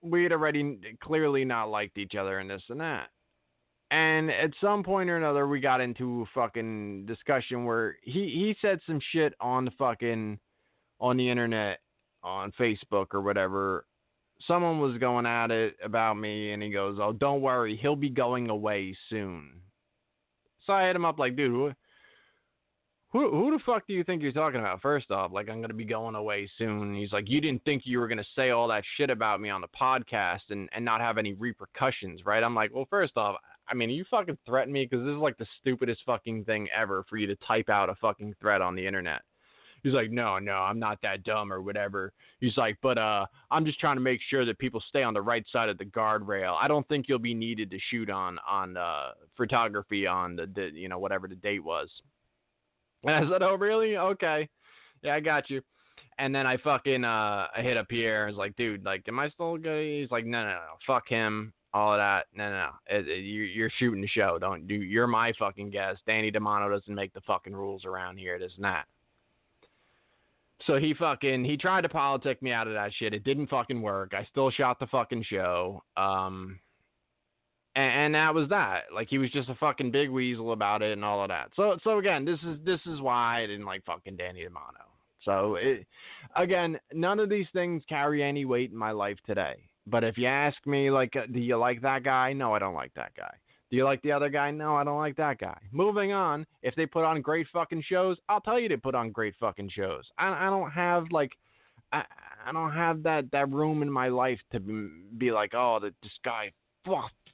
we had already clearly not liked each other and this and that. And at some point or another we got into a fucking discussion where he he said some shit on the fucking on the internet on Facebook or whatever, someone was going at it about me, and he goes, "Oh, don't worry, he'll be going away soon." So I hit him up like, "Dude, who, who, the fuck do you think you're talking about?" First off, like I'm gonna be going away soon. He's like, "You didn't think you were gonna say all that shit about me on the podcast and and not have any repercussions, right?" I'm like, "Well, first off." I mean, you fucking threaten me because this is like the stupidest fucking thing ever for you to type out a fucking threat on the internet. He's like, no, no, I'm not that dumb or whatever. He's like, but uh, I'm just trying to make sure that people stay on the right side of the guardrail. I don't think you'll be needed to shoot on on uh, photography on the, the you know whatever the date was. And I said, oh really? Okay, yeah, I got you. And then I fucking uh, I hit up Pierre. I was like, dude, like, am I still good? He's like, no, no, no, fuck him. All of that, no, no, no. It, it, you, you're shooting the show. Don't do. You're my fucking guest. Danny Demanto doesn't make the fucking rules around here. It is not." So he fucking he tried to politic me out of that shit. It didn't fucking work. I still shot the fucking show. Um and, and that was that. Like he was just a fucking big weasel about it and all of that. So so again, this is this is why I didn't like fucking Danny Demanto. So it, again, none of these things carry any weight in my life today. But if you ask me like uh, do you like that guy? No, I don't like that guy. Do you like the other guy? No, I don't like that guy. Moving on. If they put on great fucking shows, I'll tell you to put on great fucking shows. I, I don't have like, I, I don't have that that room in my life to be, be like, oh, this guy,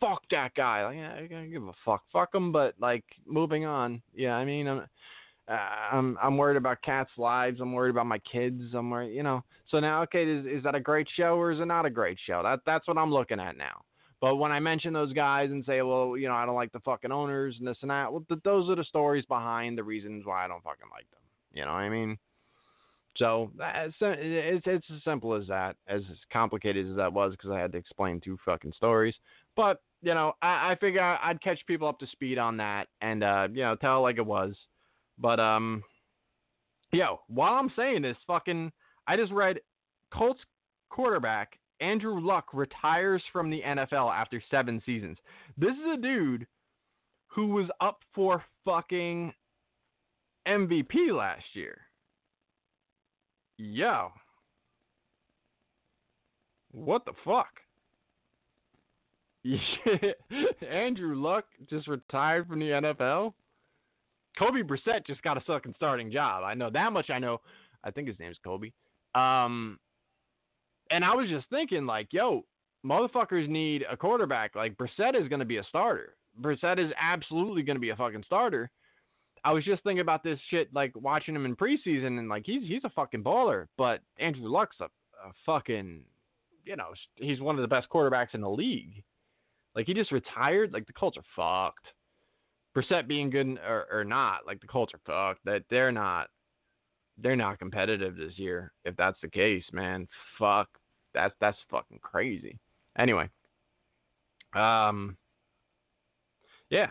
fuck, that guy. Like, I don't give a fuck, fuck him. But like, moving on. Yeah, I mean, I'm. Uh, I'm I'm worried about cats' lives. I'm worried about my kids. I'm worried, you know. So now, okay, is is that a great show or is it not a great show? That that's what I'm looking at now. But when I mention those guys and say, well, you know, I don't like the fucking owners and this and that, well, th- those are the stories behind the reasons why I don't fucking like them. You know what I mean? So it's, it's as simple as that, as complicated as that was, because I had to explain two fucking stories. But you know, I, I figure I'd catch people up to speed on that and uh, you know tell like it was. But um, Yo, while I'm saying this, fucking, I just read Colts quarterback Andrew Luck retires from the NFL after seven seasons. This is a dude who was up for fucking MVP last year. Yo. What the fuck? Andrew Luck just retired from the NFL? Kobe Brissett just got a fucking starting job. I know that much I know. I think his name's Kobe. Um and I was just thinking like, yo, motherfuckers need a quarterback. Like Brissett is gonna be a starter. Brissett is absolutely gonna be a fucking starter. I was just thinking about this shit, like watching him in preseason, and like he's he's a fucking baller. But Andrew Luck's a, a fucking, you know, he's one of the best quarterbacks in the league. Like he just retired. Like the Colts are fucked. Brissett being good or, or not, like the Colts are fucked. That they're not, they're not competitive this year. If that's the case, man, fuck. That's that's fucking crazy. Anyway, um, yeah,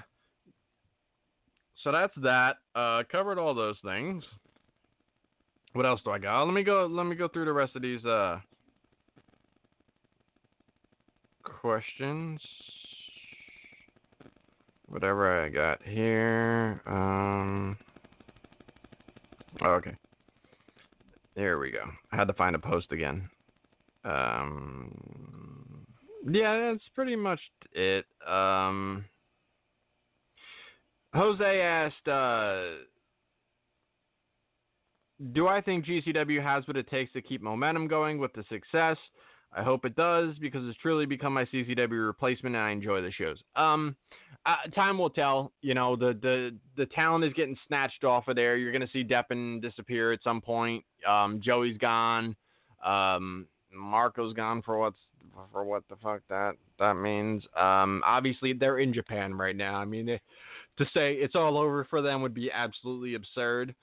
so that's that. Uh, covered all those things. What else do I got? Let me go. Let me go through the rest of these uh, questions. Whatever I got here. Um. Okay. There we go. I had to find a post again. Um. Yeah, that's pretty much it. Um. Jose asked, uh, "Do I think GCW has what it takes to keep momentum going with the success? I hope it does because it's truly become my CZW replacement, and I enjoy the shows. Um, uh, time will tell. You know, the the the talent is getting snatched off of there. You're gonna see Deppen disappear at some point. Um, Joey's gone. Um, Marco's gone for what's for what the fuck that that means. Um, obviously they're in Japan right now. I mean, they, to say it's all over for them would be absolutely absurd.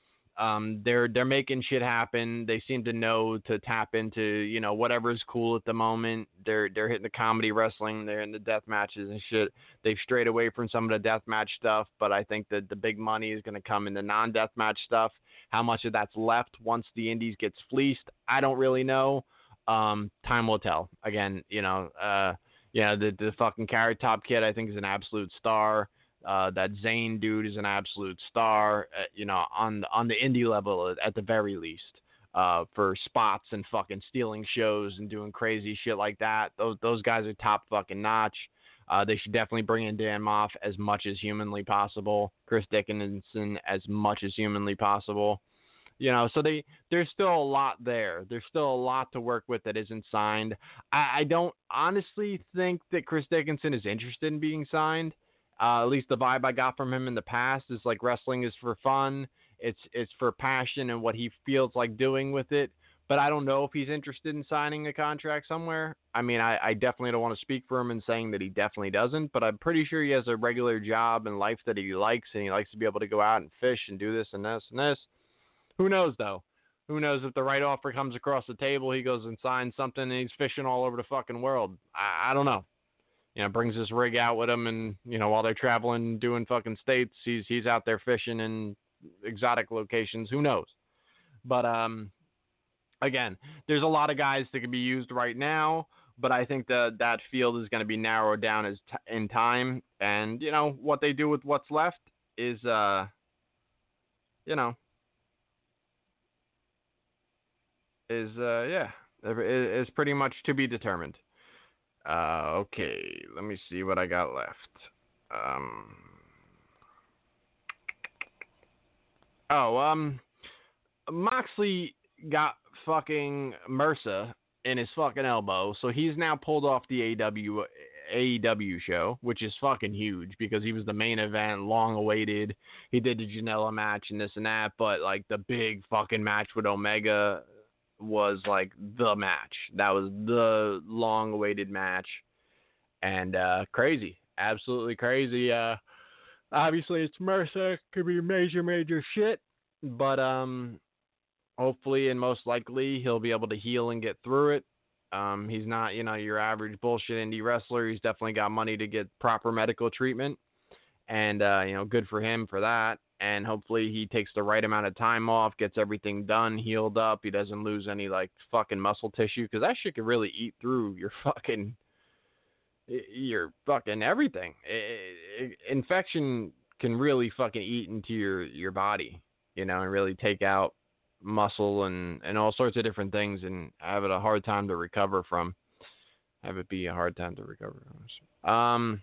Um, they're they're making shit happen. They seem to know to tap into you know whatever's cool at the moment. They're they're hitting the comedy wrestling. They're in the death matches and shit. They've strayed away from some of the death match stuff, but I think that the big money is going to come in the non death match stuff. How much of that's left once the indies gets fleeced, I don't really know. Um, time will tell. Again, you know, uh, yeah, the the fucking carrot top kid I think is an absolute star. Uh, that Zane dude is an absolute star, uh, you know, on the, on the indie level at the very least. Uh, for spots and fucking stealing shows and doing crazy shit like that. Those those guys are top fucking notch. Uh, they should definitely bring in Dan Maff as much as humanly possible. Chris Dickinson as much as humanly possible. You know, so they there's still a lot there. There's still a lot to work with that isn't signed. I, I don't honestly think that Chris Dickinson is interested in being signed. Uh, at least the vibe I got from him in the past is like wrestling is for fun. It's it's for passion and what he feels like doing with it. But I don't know if he's interested in signing a contract somewhere. I mean, I, I definitely don't want to speak for him in saying that he definitely doesn't. But I'm pretty sure he has a regular job and life that he likes, and he likes to be able to go out and fish and do this and this and this. Who knows though? Who knows if the right offer comes across the table, he goes and signs something, and he's fishing all over the fucking world. I, I don't know you know, brings his rig out with him, and you know, while they're traveling, doing fucking states, he's he's out there fishing in exotic locations. Who knows? But um, again, there's a lot of guys that can be used right now, but I think that that field is going to be narrowed down as t- in time, and you know what they do with what's left is uh, you know, is uh, yeah, is pretty much to be determined. Uh, okay, let me see what I got left. Um, oh, um, Moxley got fucking MRSA in his fucking elbow, so he's now pulled off the AW AEW show, which is fucking huge because he was the main event, long awaited. He did the Janela match and this and that, but like the big fucking match with Omega was like the match. That was the long awaited match. And uh crazy. Absolutely crazy. Uh obviously it's MRSA, could be major, major shit. But um hopefully and most likely he'll be able to heal and get through it. Um he's not, you know, your average bullshit indie wrestler. He's definitely got money to get proper medical treatment. And uh, you know, good for him for that. And hopefully he takes the right amount of time off, gets everything done, healed up. He doesn't lose any like fucking muscle tissue because that shit could really eat through your fucking your fucking everything. Infection can really fucking eat into your your body, you know, and really take out muscle and and all sorts of different things, and have it a hard time to recover from. Have it be a hard time to recover. From. Um.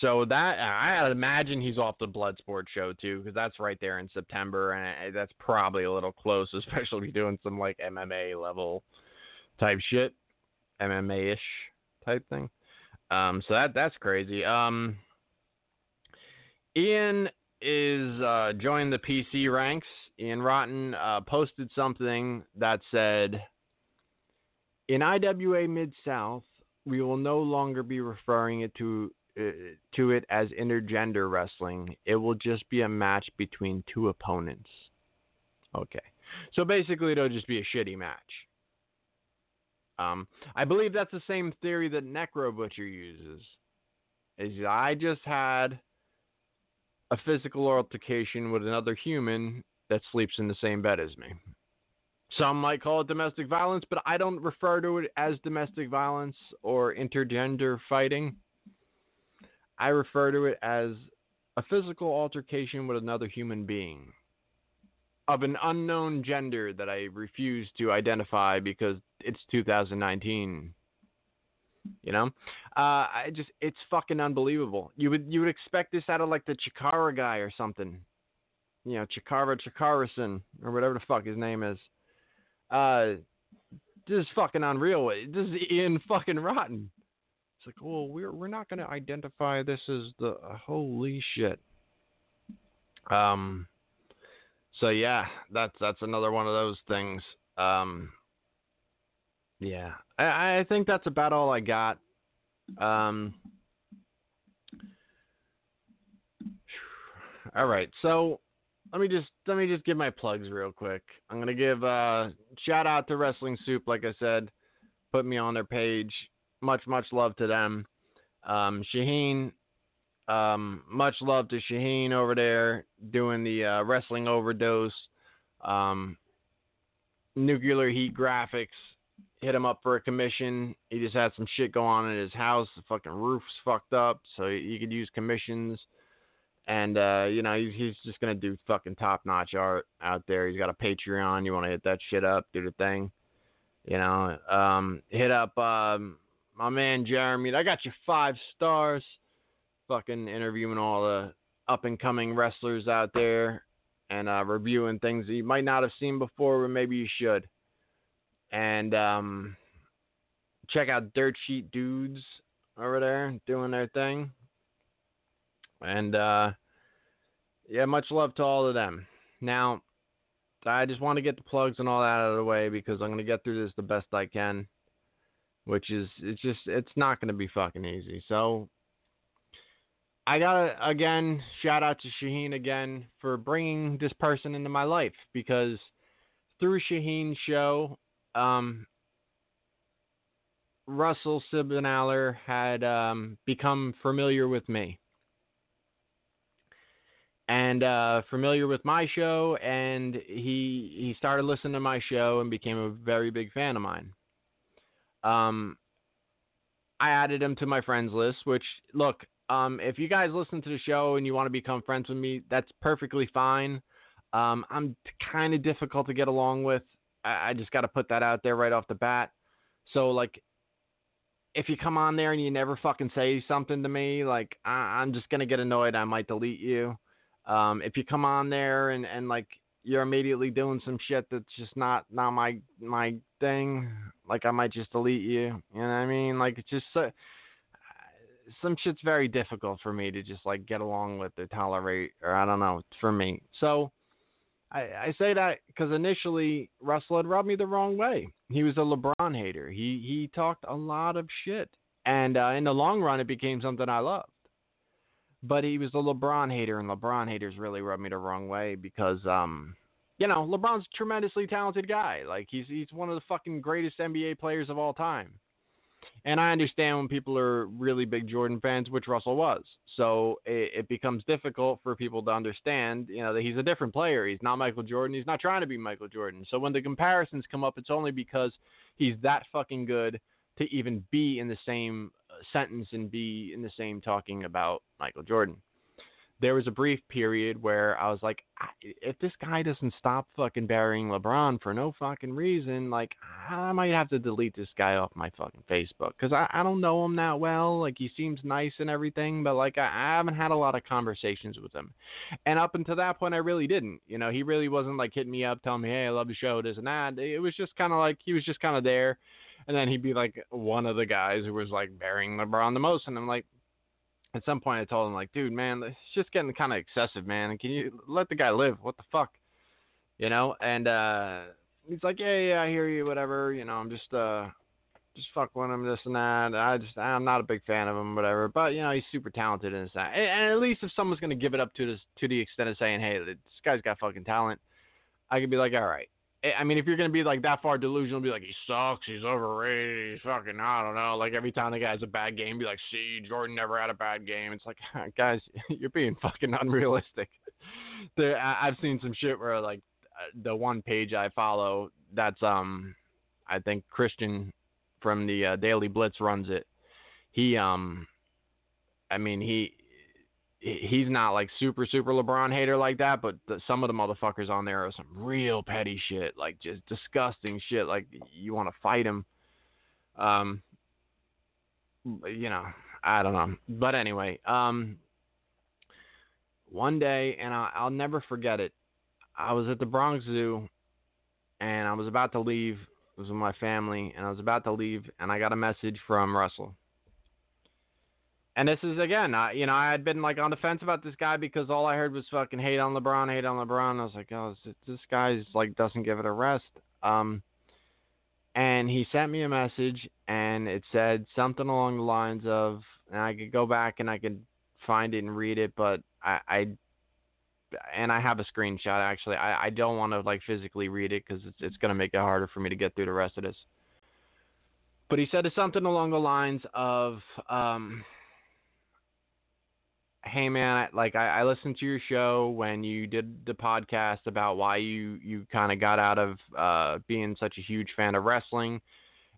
So that I imagine he's off the Bloodsport show too, because that's right there in September, and that's probably a little close, especially doing some like MMA level type shit, MMA ish type thing. Um, so that that's crazy. Um, Ian is uh, joined the PC ranks. Ian Rotten uh, posted something that said, "In IWA Mid South, we will no longer be referring it to to it as intergender wrestling. It will just be a match between two opponents." Okay, so basically, it'll just be a shitty match. Um, I believe that's the same theory that Necro Butcher uses. Is I just had a physical altercation with another human that sleeps in the same bed as me. Some might call it domestic violence, but I don't refer to it as domestic violence or intergender fighting. I refer to it as a physical altercation with another human being of an unknown gender that I refuse to identify because it's 2019. You know, uh, I just it's fucking unbelievable. You would you would expect this out of like the Chikara guy or something. You know, Chikara Chikarason or whatever the fuck his name is. Uh, this is fucking unreal. This is Ian fucking Rotten. It's like, well, we're we're not gonna identify this as the uh, holy shit. Um. So yeah, that's that's another one of those things. Um. Yeah, I, I think that's about all I got. Um, all right, so let me just let me just give my plugs real quick. I'm gonna give uh, shout out to Wrestling Soup, like I said, put me on their page. Much much love to them. Um, Shaheen, um, much love to Shaheen over there doing the uh, wrestling overdose. Um, nuclear heat graphics hit him up for a commission. He just had some shit go on in his house. The fucking roof's fucked up, so he, could use commissions. And uh, you know, he's, he's just gonna do fucking top notch art out there. He's got a Patreon. You want to hit that shit up, do the thing. You know, um, hit up um, my man Jeremy. I got you five stars. Fucking interviewing all the up and coming wrestlers out there and uh, reviewing things that you might not have seen before, but maybe you should and um, check out Dirt Sheet Dudes over there doing their thing. And uh, yeah, much love to all of them. Now, I just want to get the plugs and all that out of the way because I'm going to get through this the best I can, which is it's just it's not going to be fucking easy. So I gotta again shout out to Shaheen again for bringing this person into my life because through Shaheen's show um, Russell Sibenaler had um, become familiar with me and uh, familiar with my show, and he he started listening to my show and became a very big fan of mine. Um, I added him to my friends list. Which look, um, if you guys listen to the show and you want to become friends with me, that's perfectly fine. Um, I'm kind of difficult to get along with. I, I just got to put that out there right off the bat. So like, if you come on there and you never fucking say something to me, like I, am just gonna get annoyed. I might delete you. Um, if you come on there and and like you're immediately doing some shit that's just not not my my thing, like I might just delete you. You know what I mean? Like it's just so, some shit's very difficult for me to just like get along with or tolerate, or I don't know, for me. So I, I say that because initially Russell had rubbed me the wrong way. He was a LeBron hater. He he talked a lot of shit, and uh, in the long run, it became something I loved. But he was a LeBron hater, and LeBron haters really rubbed me the wrong way because, um, you know, LeBron's a tremendously talented guy. Like he's he's one of the fucking greatest NBA players of all time. And I understand when people are really big Jordan fans, which Russell was. So it, it, becomes difficult for people to understand, you know, that he's a different player. He's not Michael Jordan. He's not trying to be Michael Jordan. So when the comparisons come up, it's only because he's that fucking good to even be in the same sentence and be in the same talking about Michael Jordan there was a brief period where I was like, if this guy doesn't stop fucking burying LeBron for no fucking reason, like I might have to delete this guy off my fucking Facebook because I, I don't know him that well. Like he seems nice and everything, but like I, I haven't had a lot of conversations with him. And up until that point, I really didn't. You know, he really wasn't like hitting me up, telling me, hey, I love the show, this and that. It was just kind of like he was just kind of there. And then he'd be like one of the guys who was like burying LeBron the most, and I'm like, at some point I told him like, dude, man, it's just getting kind of excessive, man. Can you let the guy live? What the fuck, you know? And uh, he's like, yeah, yeah, I hear you, whatever. You know, I'm just uh, just fuck with him, this and that. I just I'm not a big fan of him, whatever. But you know, he's super talented and this and, and at least if someone's gonna give it up to this to the extent of saying, hey, this guy's got fucking talent, I could be like, all right, I mean, if you're gonna be like that far delusional, be like he sucks, he's overrated, he's fucking I don't know. Like every time the guy has a bad game, be like, see, Jordan never had a bad game. It's like, guys, you're being fucking unrealistic. There, I've seen some shit where like uh, the one page I follow, that's um, I think Christian from the uh, Daily Blitz runs it. He um, I mean he he's not like super super LeBron hater like that, but the, some of the motherfuckers on there are some real petty shit, like just disgusting shit. Like you want to fight him. Um, you know, I don't know, but anyway, um, one day, and I, I'll never forget it. I was at the Bronx Zoo, and I was about to leave. It was with my family, and I was about to leave, and I got a message from Russell and this is again, I, you know, I had been like on the fence about this guy because all I heard was fucking hate on LeBron, hate on LeBron. I was like, oh, this, this guy's like doesn't give it a rest. Um, and he sent me a message, and it said something along the lines of, and I could go back and I could find it and read it, but I, I and I have a screenshot actually. I, I don't want to like physically read it because it's it's gonna make it harder for me to get through the rest of this. But he said something along the lines of. Um, hey man, I, like I, I listened to your show when you did the podcast about why you you kind of got out of uh, being such a huge fan of wrestling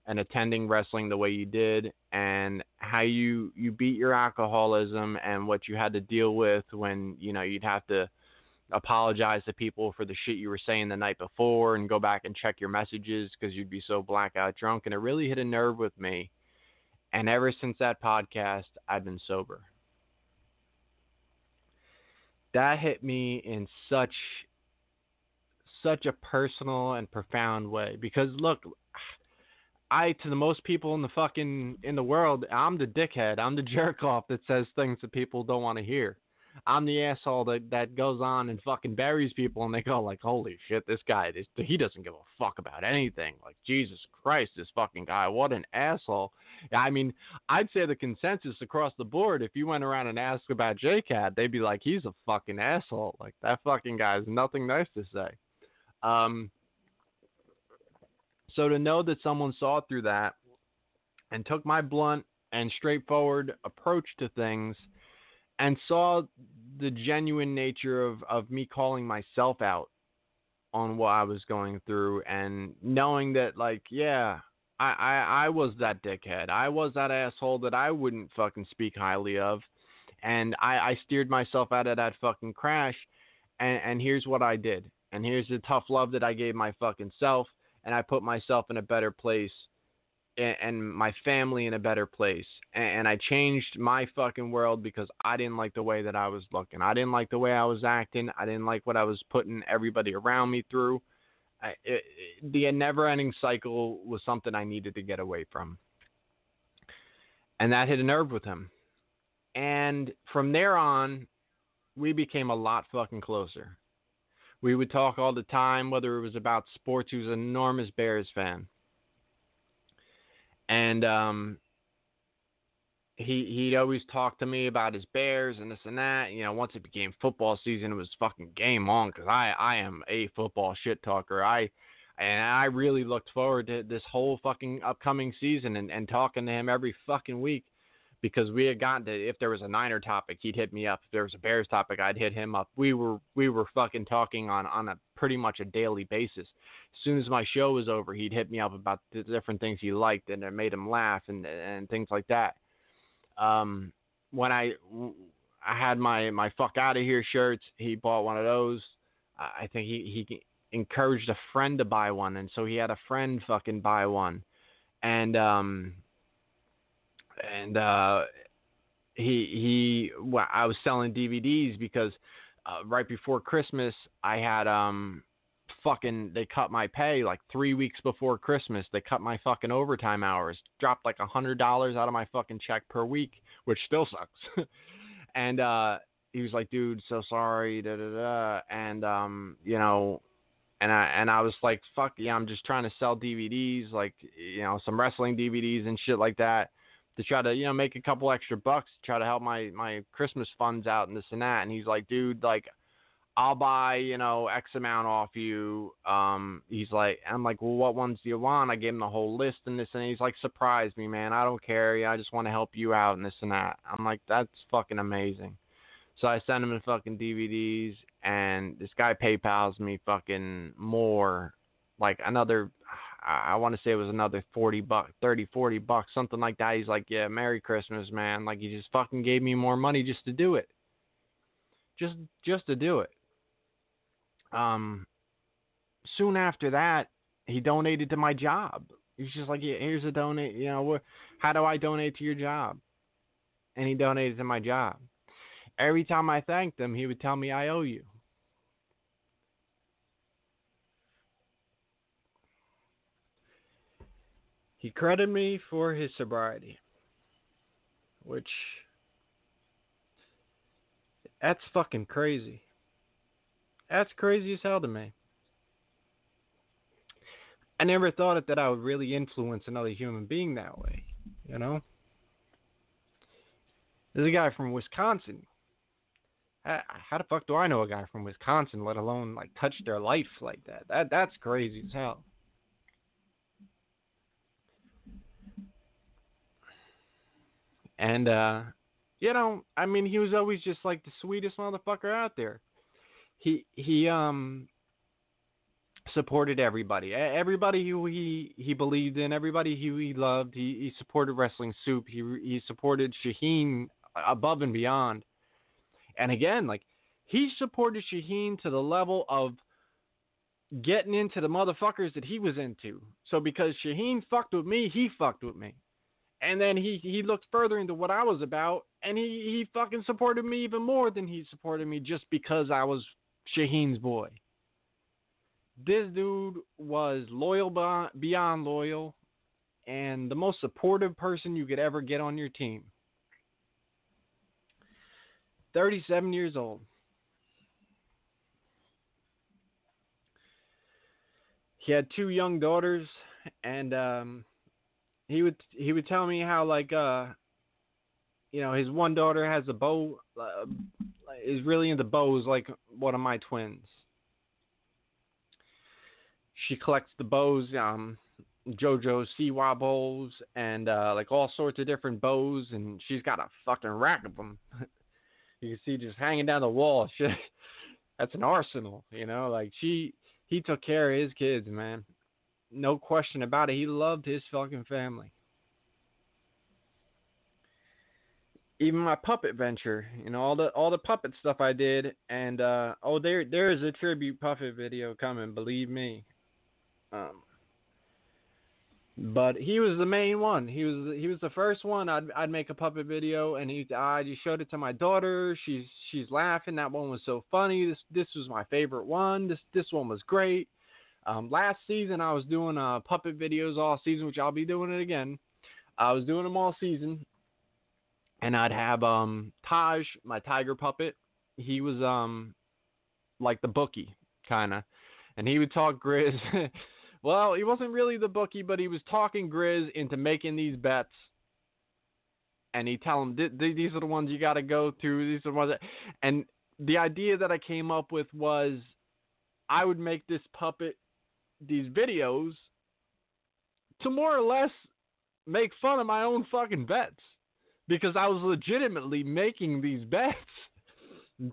and attending wrestling the way you did, and how you you beat your alcoholism and what you had to deal with when you know you'd have to apologize to people for the shit you were saying the night before and go back and check your messages because you'd be so blackout drunk and it really hit a nerve with me. And ever since that podcast i've been sober that hit me in such such a personal and profound way. Because look I to the most people in the fucking in the world I'm the dickhead. I'm the jerk off that says things that people don't want to hear I'm the asshole that that goes on and fucking buries people, and they go like, "Holy shit, this guy, this, he doesn't give a fuck about anything." Like Jesus Christ, this fucking guy, what an asshole. I mean, I'd say the consensus across the board, if you went around and asked about JCat, they'd be like, "He's a fucking asshole." Like that fucking guy has nothing nice to say. Um, so to know that someone saw through that and took my blunt and straightforward approach to things and saw the genuine nature of, of me calling myself out on what I was going through and knowing that like, yeah, I, I, I was that dickhead. I was that asshole that I wouldn't fucking speak highly of. And I, I steered myself out of that fucking crash and, and here's what I did. And here's the tough love that I gave my fucking self and I put myself in a better place and my family in a better place. And I changed my fucking world because I didn't like the way that I was looking. I didn't like the way I was acting. I didn't like what I was putting everybody around me through. I, it, the never ending cycle was something I needed to get away from. And that hit a nerve with him. And from there on, we became a lot fucking closer. We would talk all the time, whether it was about sports. He was an enormous Bears fan and um, he he'd always talk to me about his Bears and this and that. You know, once it became football season, it was fucking game on because I I am a football shit talker. I And I really looked forward to this whole fucking upcoming season and, and talking to him every fucking week because we had gotten to if there was a Niner topic, he'd hit me up. If there was a Bears topic, I'd hit him up. We were we were fucking talking on on a pretty much a daily basis. As soon as my show was over, he'd hit me up about the different things he liked and it made him laugh and and things like that. Um, when I I had my my fuck out of here shirts, he bought one of those. I think he he encouraged a friend to buy one, and so he had a friend fucking buy one, and um and uh, he he well, I was selling DVDs because uh, right before Christmas I had um fucking they cut my pay like three weeks before Christmas. They cut my fucking overtime hours, dropped like a hundred dollars out of my fucking check per week, which still sucks. and uh he was like, dude, so sorry, da da da and um, you know and I and I was like, fuck yeah, I'm just trying to sell DVDs, like you know, some wrestling DVDs and shit like that to try to you know make a couple extra bucks to try to help my my Christmas funds out and this and that. And he's like, dude, like I'll buy you know X amount off you. Um, he's like, I'm like, well, what ones do you want? I gave him the whole list and this and he's like, surprise me, man. I don't care. Yeah, I just want to help you out and this and that. I'm like, that's fucking amazing. So I send him the fucking DVDs, and this guy PayPal's me fucking more, like another I, want to say it was another 40 bucks, 30, 40 bucks, something like that. He's like, yeah, Merry Christmas, man. Like he just fucking gave me more money just to do it. Just, just to do it. Um, soon after that, he donated to my job. He's just like, yeah, here's a donate, you know, how do I donate to your job? And he donated to my job. Every time I thanked him, he would tell me, I owe you. He credited me for his sobriety, which that's fucking crazy. That's crazy as hell to me. I never thought it that I would really influence another human being that way, you know? There's a guy from Wisconsin. How, the fuck do I know a guy from Wisconsin, let alone like touch their life like that? That that's crazy as hell. And uh you know, I mean he was always just like the sweetest motherfucker out there. He he um supported everybody. Everybody who he he believed in, everybody who he loved. He he supported Wrestling Soup. He he supported Shaheen above and beyond. And again, like he supported Shaheen to the level of getting into the motherfuckers that he was into. So because Shaheen fucked with me, he fucked with me. And then he he looked further into what I was about, and he he fucking supported me even more than he supported me just because I was Shaheen's boy. This dude was loyal beyond loyal, and the most supportive person you could ever get on your team. 37 years old. He had two young daughters, and um, he would he would tell me how like uh you know his one daughter has a bow uh, is really into bows like one of my twins. She collects the bows, um, JoJo Siwa bows, and uh, like all sorts of different bows, and she's got a fucking rack of them. you can see just hanging down the wall. That's an arsenal, you know. Like she, he took care of his kids, man no question about it. He loved his fucking family. Even my puppet venture, you know, all the all the puppet stuff I did, and uh, oh, there there is a tribute puppet video coming. Believe me. Um, but he was the main one. He was he was the first one. I'd I'd make a puppet video, and he I just showed it to my daughter. She's she's laughing. That one was so funny. This this was my favorite one. This this one was great. Um, last season, I was doing uh, puppet videos all season, which I'll be doing it again. I was doing them all season, and I'd have um, Taj, my tiger puppet. He was um, like the bookie, kind of, and he would talk Grizz. well, he wasn't really the bookie, but he was talking Grizz into making these bets. And he'd tell him, these are the ones you got to go through. These are the ones that, and the idea that I came up with was I would make this puppet these videos to more or less make fun of my own fucking bets because I was legitimately making these bets.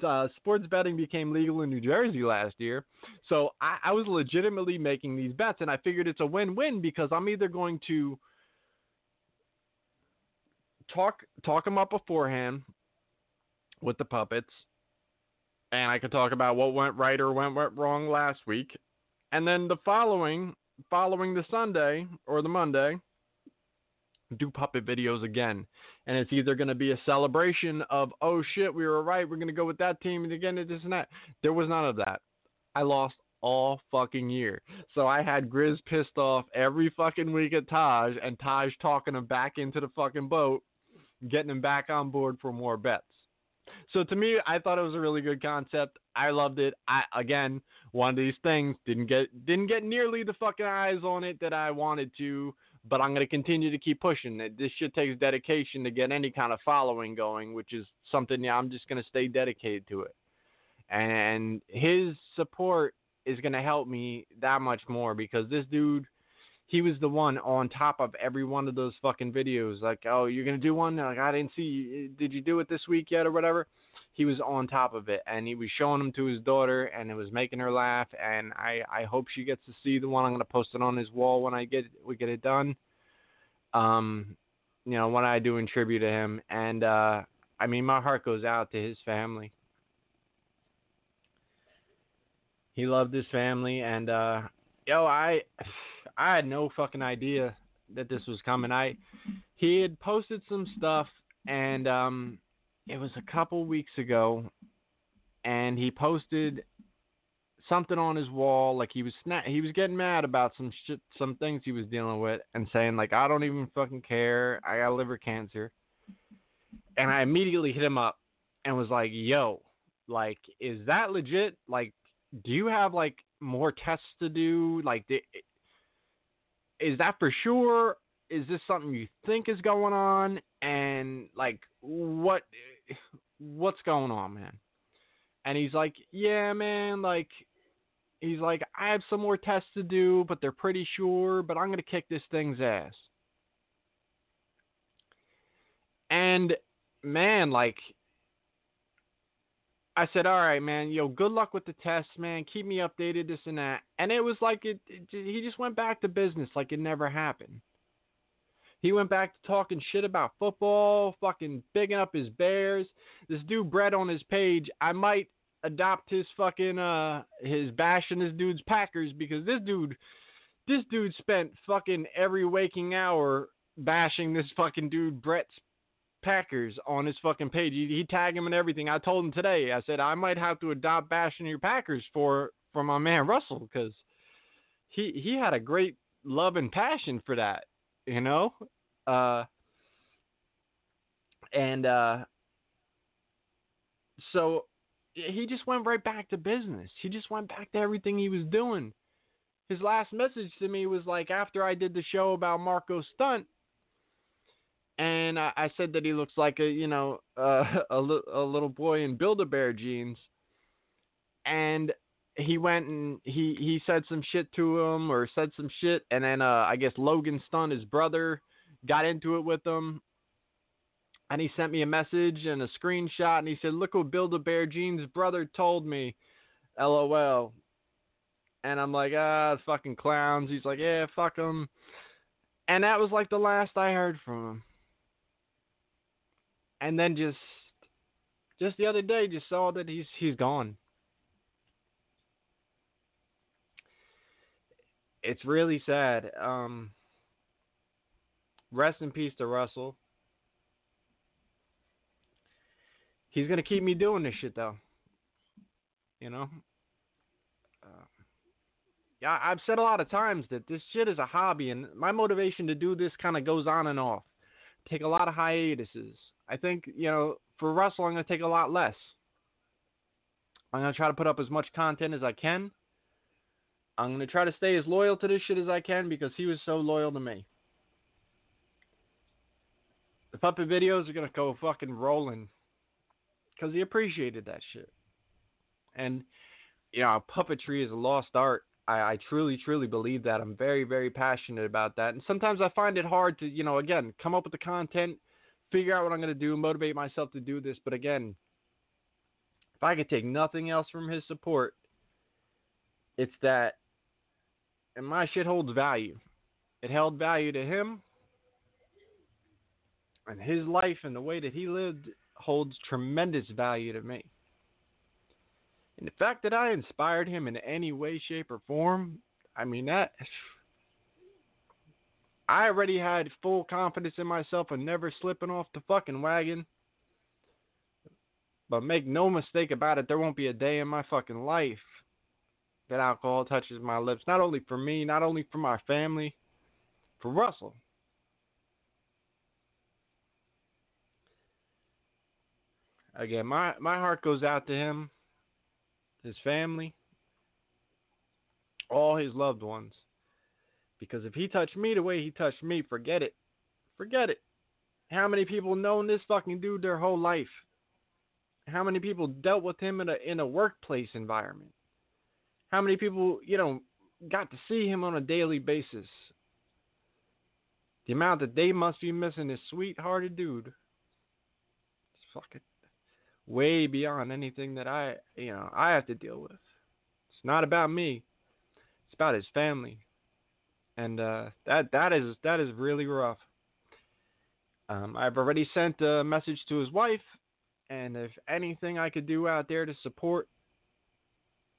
Uh, sports betting became legal in New Jersey last year, so I, I was legitimately making these bets, and I figured it's a win-win because I'm either going to talk talk them up beforehand with the puppets, and I could talk about what went right or went wrong last week, and then the following following the Sunday or the Monday, do puppet videos again. And it's either going to be a celebration of, oh shit, we were right, we're going to go with that team, and again, this and that. There was none of that. I lost all fucking year. So I had Grizz pissed off every fucking week at Taj, and Taj talking him back into the fucking boat, getting him back on board for more bets. So to me, I thought it was a really good concept. I loved it. I again, one of these things didn't get didn't get nearly the fucking eyes on it that I wanted to, but I'm going to continue to keep pushing it. This shit takes dedication to get any kind of following going, which is something yeah, I'm just going to stay dedicated to it. And his support is going to help me that much more because this dude he was the one on top of every one of those fucking videos. Like, oh, you're gonna do one? Like, I didn't see. Did you do it this week yet or whatever? He was on top of it, and he was showing them to his daughter, and it was making her laugh. And I, I hope she gets to see the one. I'm gonna post it on his wall when I get we get it done. Um, you know, when I do in tribute to him, and uh, I mean, my heart goes out to his family. He loved his family, and uh, yo, I I had no fucking idea that this was coming. I he had posted some stuff and um it was a couple weeks ago and he posted something on his wall like he was sna- he was getting mad about some shit some things he was dealing with and saying like I don't even fucking care. I got liver cancer. And I immediately hit him up and was like, "Yo, like is that legit? Like do you have like more tests to do? Like is that for sure? Is this something you think is going on? And like, what, what's going on, man? And he's like, yeah, man, like, he's like, I have some more tests to do, but they're pretty sure, but I'm gonna kick this thing's ass. And man, like, I said, all right, man, yo, good luck with the test, man. Keep me updated, this and that. And it was like it, it, he just went back to business like it never happened. He went back to talking shit about football, fucking bigging up his Bears. This dude Brett on his page, I might adopt his fucking uh his bashing this dude's Packers because this dude this dude spent fucking every waking hour bashing this fucking dude Brett's Packers on his fucking page. He, he tagged him and everything. I told him today. I said I might have to adopt bashing your Packers for for my man Russell because he he had a great love and passion for that, you know. Uh, and uh, so he just went right back to business. He just went back to everything he was doing. His last message to me was like after I did the show about Marco Stunt and I, I said that he looks like a you know uh, a, a little boy in Build-A-Bear jeans, and he went and he he said some shit to him or said some shit, and then uh, I guess Logan Stunt, his brother, got into it with him, and he sent me a message and a screenshot, and he said, "Look what Build-A-Bear jeans brother told me." LOL. And I'm like, ah, fucking clowns. He's like, yeah, fuck them. And that was like the last I heard from him and then just just the other day just saw that he's he's gone. It's really sad. Um rest in peace to Russell. He's gonna keep me doing this shit though. You know? Uh, yeah, I've said a lot of times that this shit is a hobby, and my motivation to do this kind of goes on and off. Take a lot of hiatuses. I think, you know, for Russell, I'm going to take a lot less. I'm going to try to put up as much content as I can. I'm going to try to stay as loyal to this shit as I can because he was so loyal to me. The puppet videos are going to go fucking rolling because he appreciated that shit. And, you know, puppetry is a lost art. I, I truly, truly believe that. I'm very, very passionate about that. And sometimes I find it hard to, you know, again, come up with the content, figure out what I'm going to do, motivate myself to do this. But again, if I could take nothing else from his support, it's that, and my shit holds value. It held value to him, and his life and the way that he lived holds tremendous value to me. And the fact that I inspired him in any way, shape, or form, I mean, that. I already had full confidence in myself and never slipping off the fucking wagon. But make no mistake about it, there won't be a day in my fucking life that alcohol touches my lips. Not only for me, not only for my family, for Russell. Again, my, my heart goes out to him, his family, all his loved ones. Because if he touched me the way he touched me, forget it. Forget it. How many people known this fucking dude their whole life? How many people dealt with him in a in a workplace environment? How many people, you know, got to see him on a daily basis? The amount that they must be missing this sweethearted dude. It's fucking way beyond anything that I, you know, I have to deal with. It's not about me. It's about his family. And uh, that that is that is really rough. Um, I've already sent a message to his wife, and if anything I could do out there to support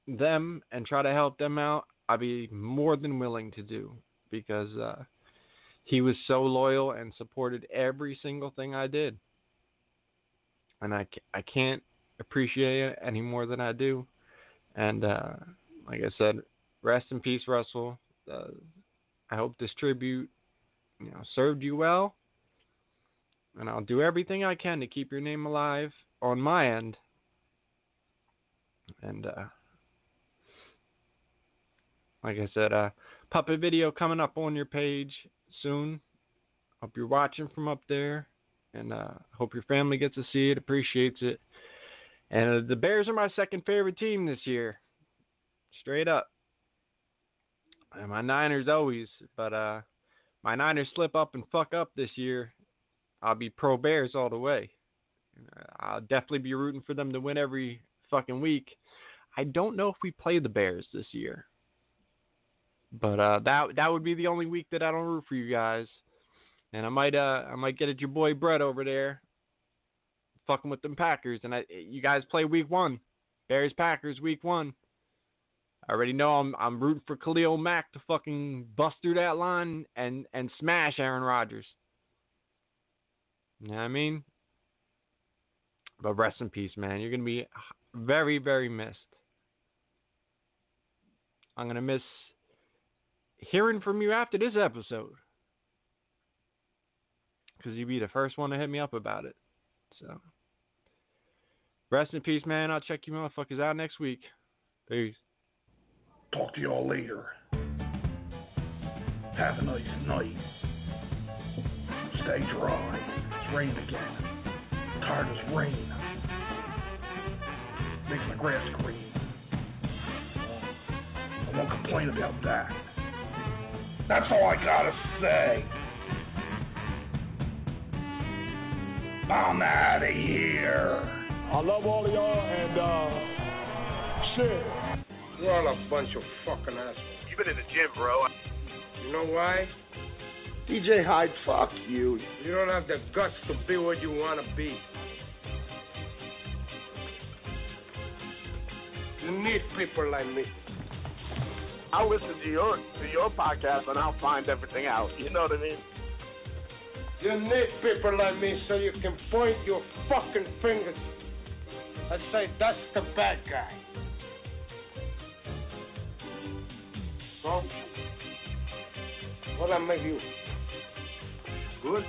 them and try to help them out, I'd be more than willing to do because uh, he was so loyal and supported every single thing I did and I, I can't appreciate it any more than I do. And uh, like I said, rest in peace, Russell. Uh, I hope this tribute, you know, served you well, and I'll do everything I can to keep your name alive on my end. And uh, like I said, uh, puppet video coming up on your page soon. Hope you're watching from up there and uh, hope your family gets to see it, appreciates it. And uh, the Bears are my second favorite team this year, straight up. And my Niners always, but uh, my Niners slip up and fuck up this year. I'll be pro Bears all the way. I'll definitely be rooting for them to win every fucking week. I don't know if we play the Bears this year, but uh, that that would be the only week that I don't root for you guys. And I might uh I might get at your boy Brett over there, fucking with them Packers. And I you guys play week one, Bears Packers week one. I already know I'm I'm rooting for Khalil Mack to fucking bust through that line and and smash Aaron Rodgers. You know what I mean? But rest in peace, man. You're gonna be very very missed. I'm gonna miss hearing from you after this episode because you'd be the first one to hit me up about it. So, rest in peace, man. I'll check you motherfuckers out next week. Peace. Talk to y'all later. Have a nice night. Stay dry. It's raining again. tired of this rain. Makes my grass green. I won't complain about that. That's all I gotta say. I'm out of here. I love all of y'all and uh shit. You're all a bunch of fucking assholes. You've been in the gym, bro. You know why? DJ Hyde, fuck you. You don't have the guts to be what you want to be. You need people like me. I'll listen to your to your podcast and I'll find everything out. You know what I mean? You need people like me so you can point your fucking fingers and say, that's the bad guy. So, what I make you? Good?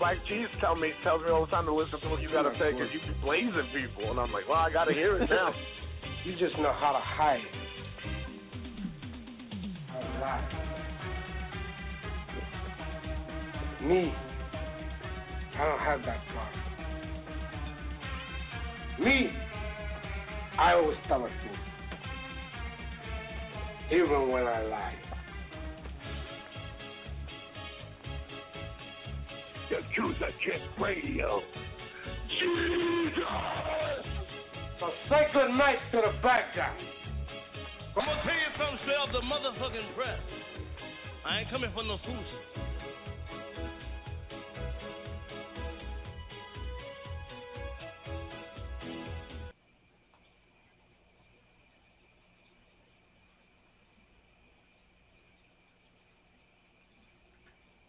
Like Cheese tell me tells me all the time to listen to what you gotta say because you be blazing people, and I'm like, well, I gotta hear it now. you just know how to hide. How to lie. Me, I don't have that part. Me, I always tell the truth. Even when I lie. Yakuza Kick Radio. Jesus! So say good night to the bad guy. I'm gonna tell you something straight off the motherfucking press. I ain't coming for no foolishness.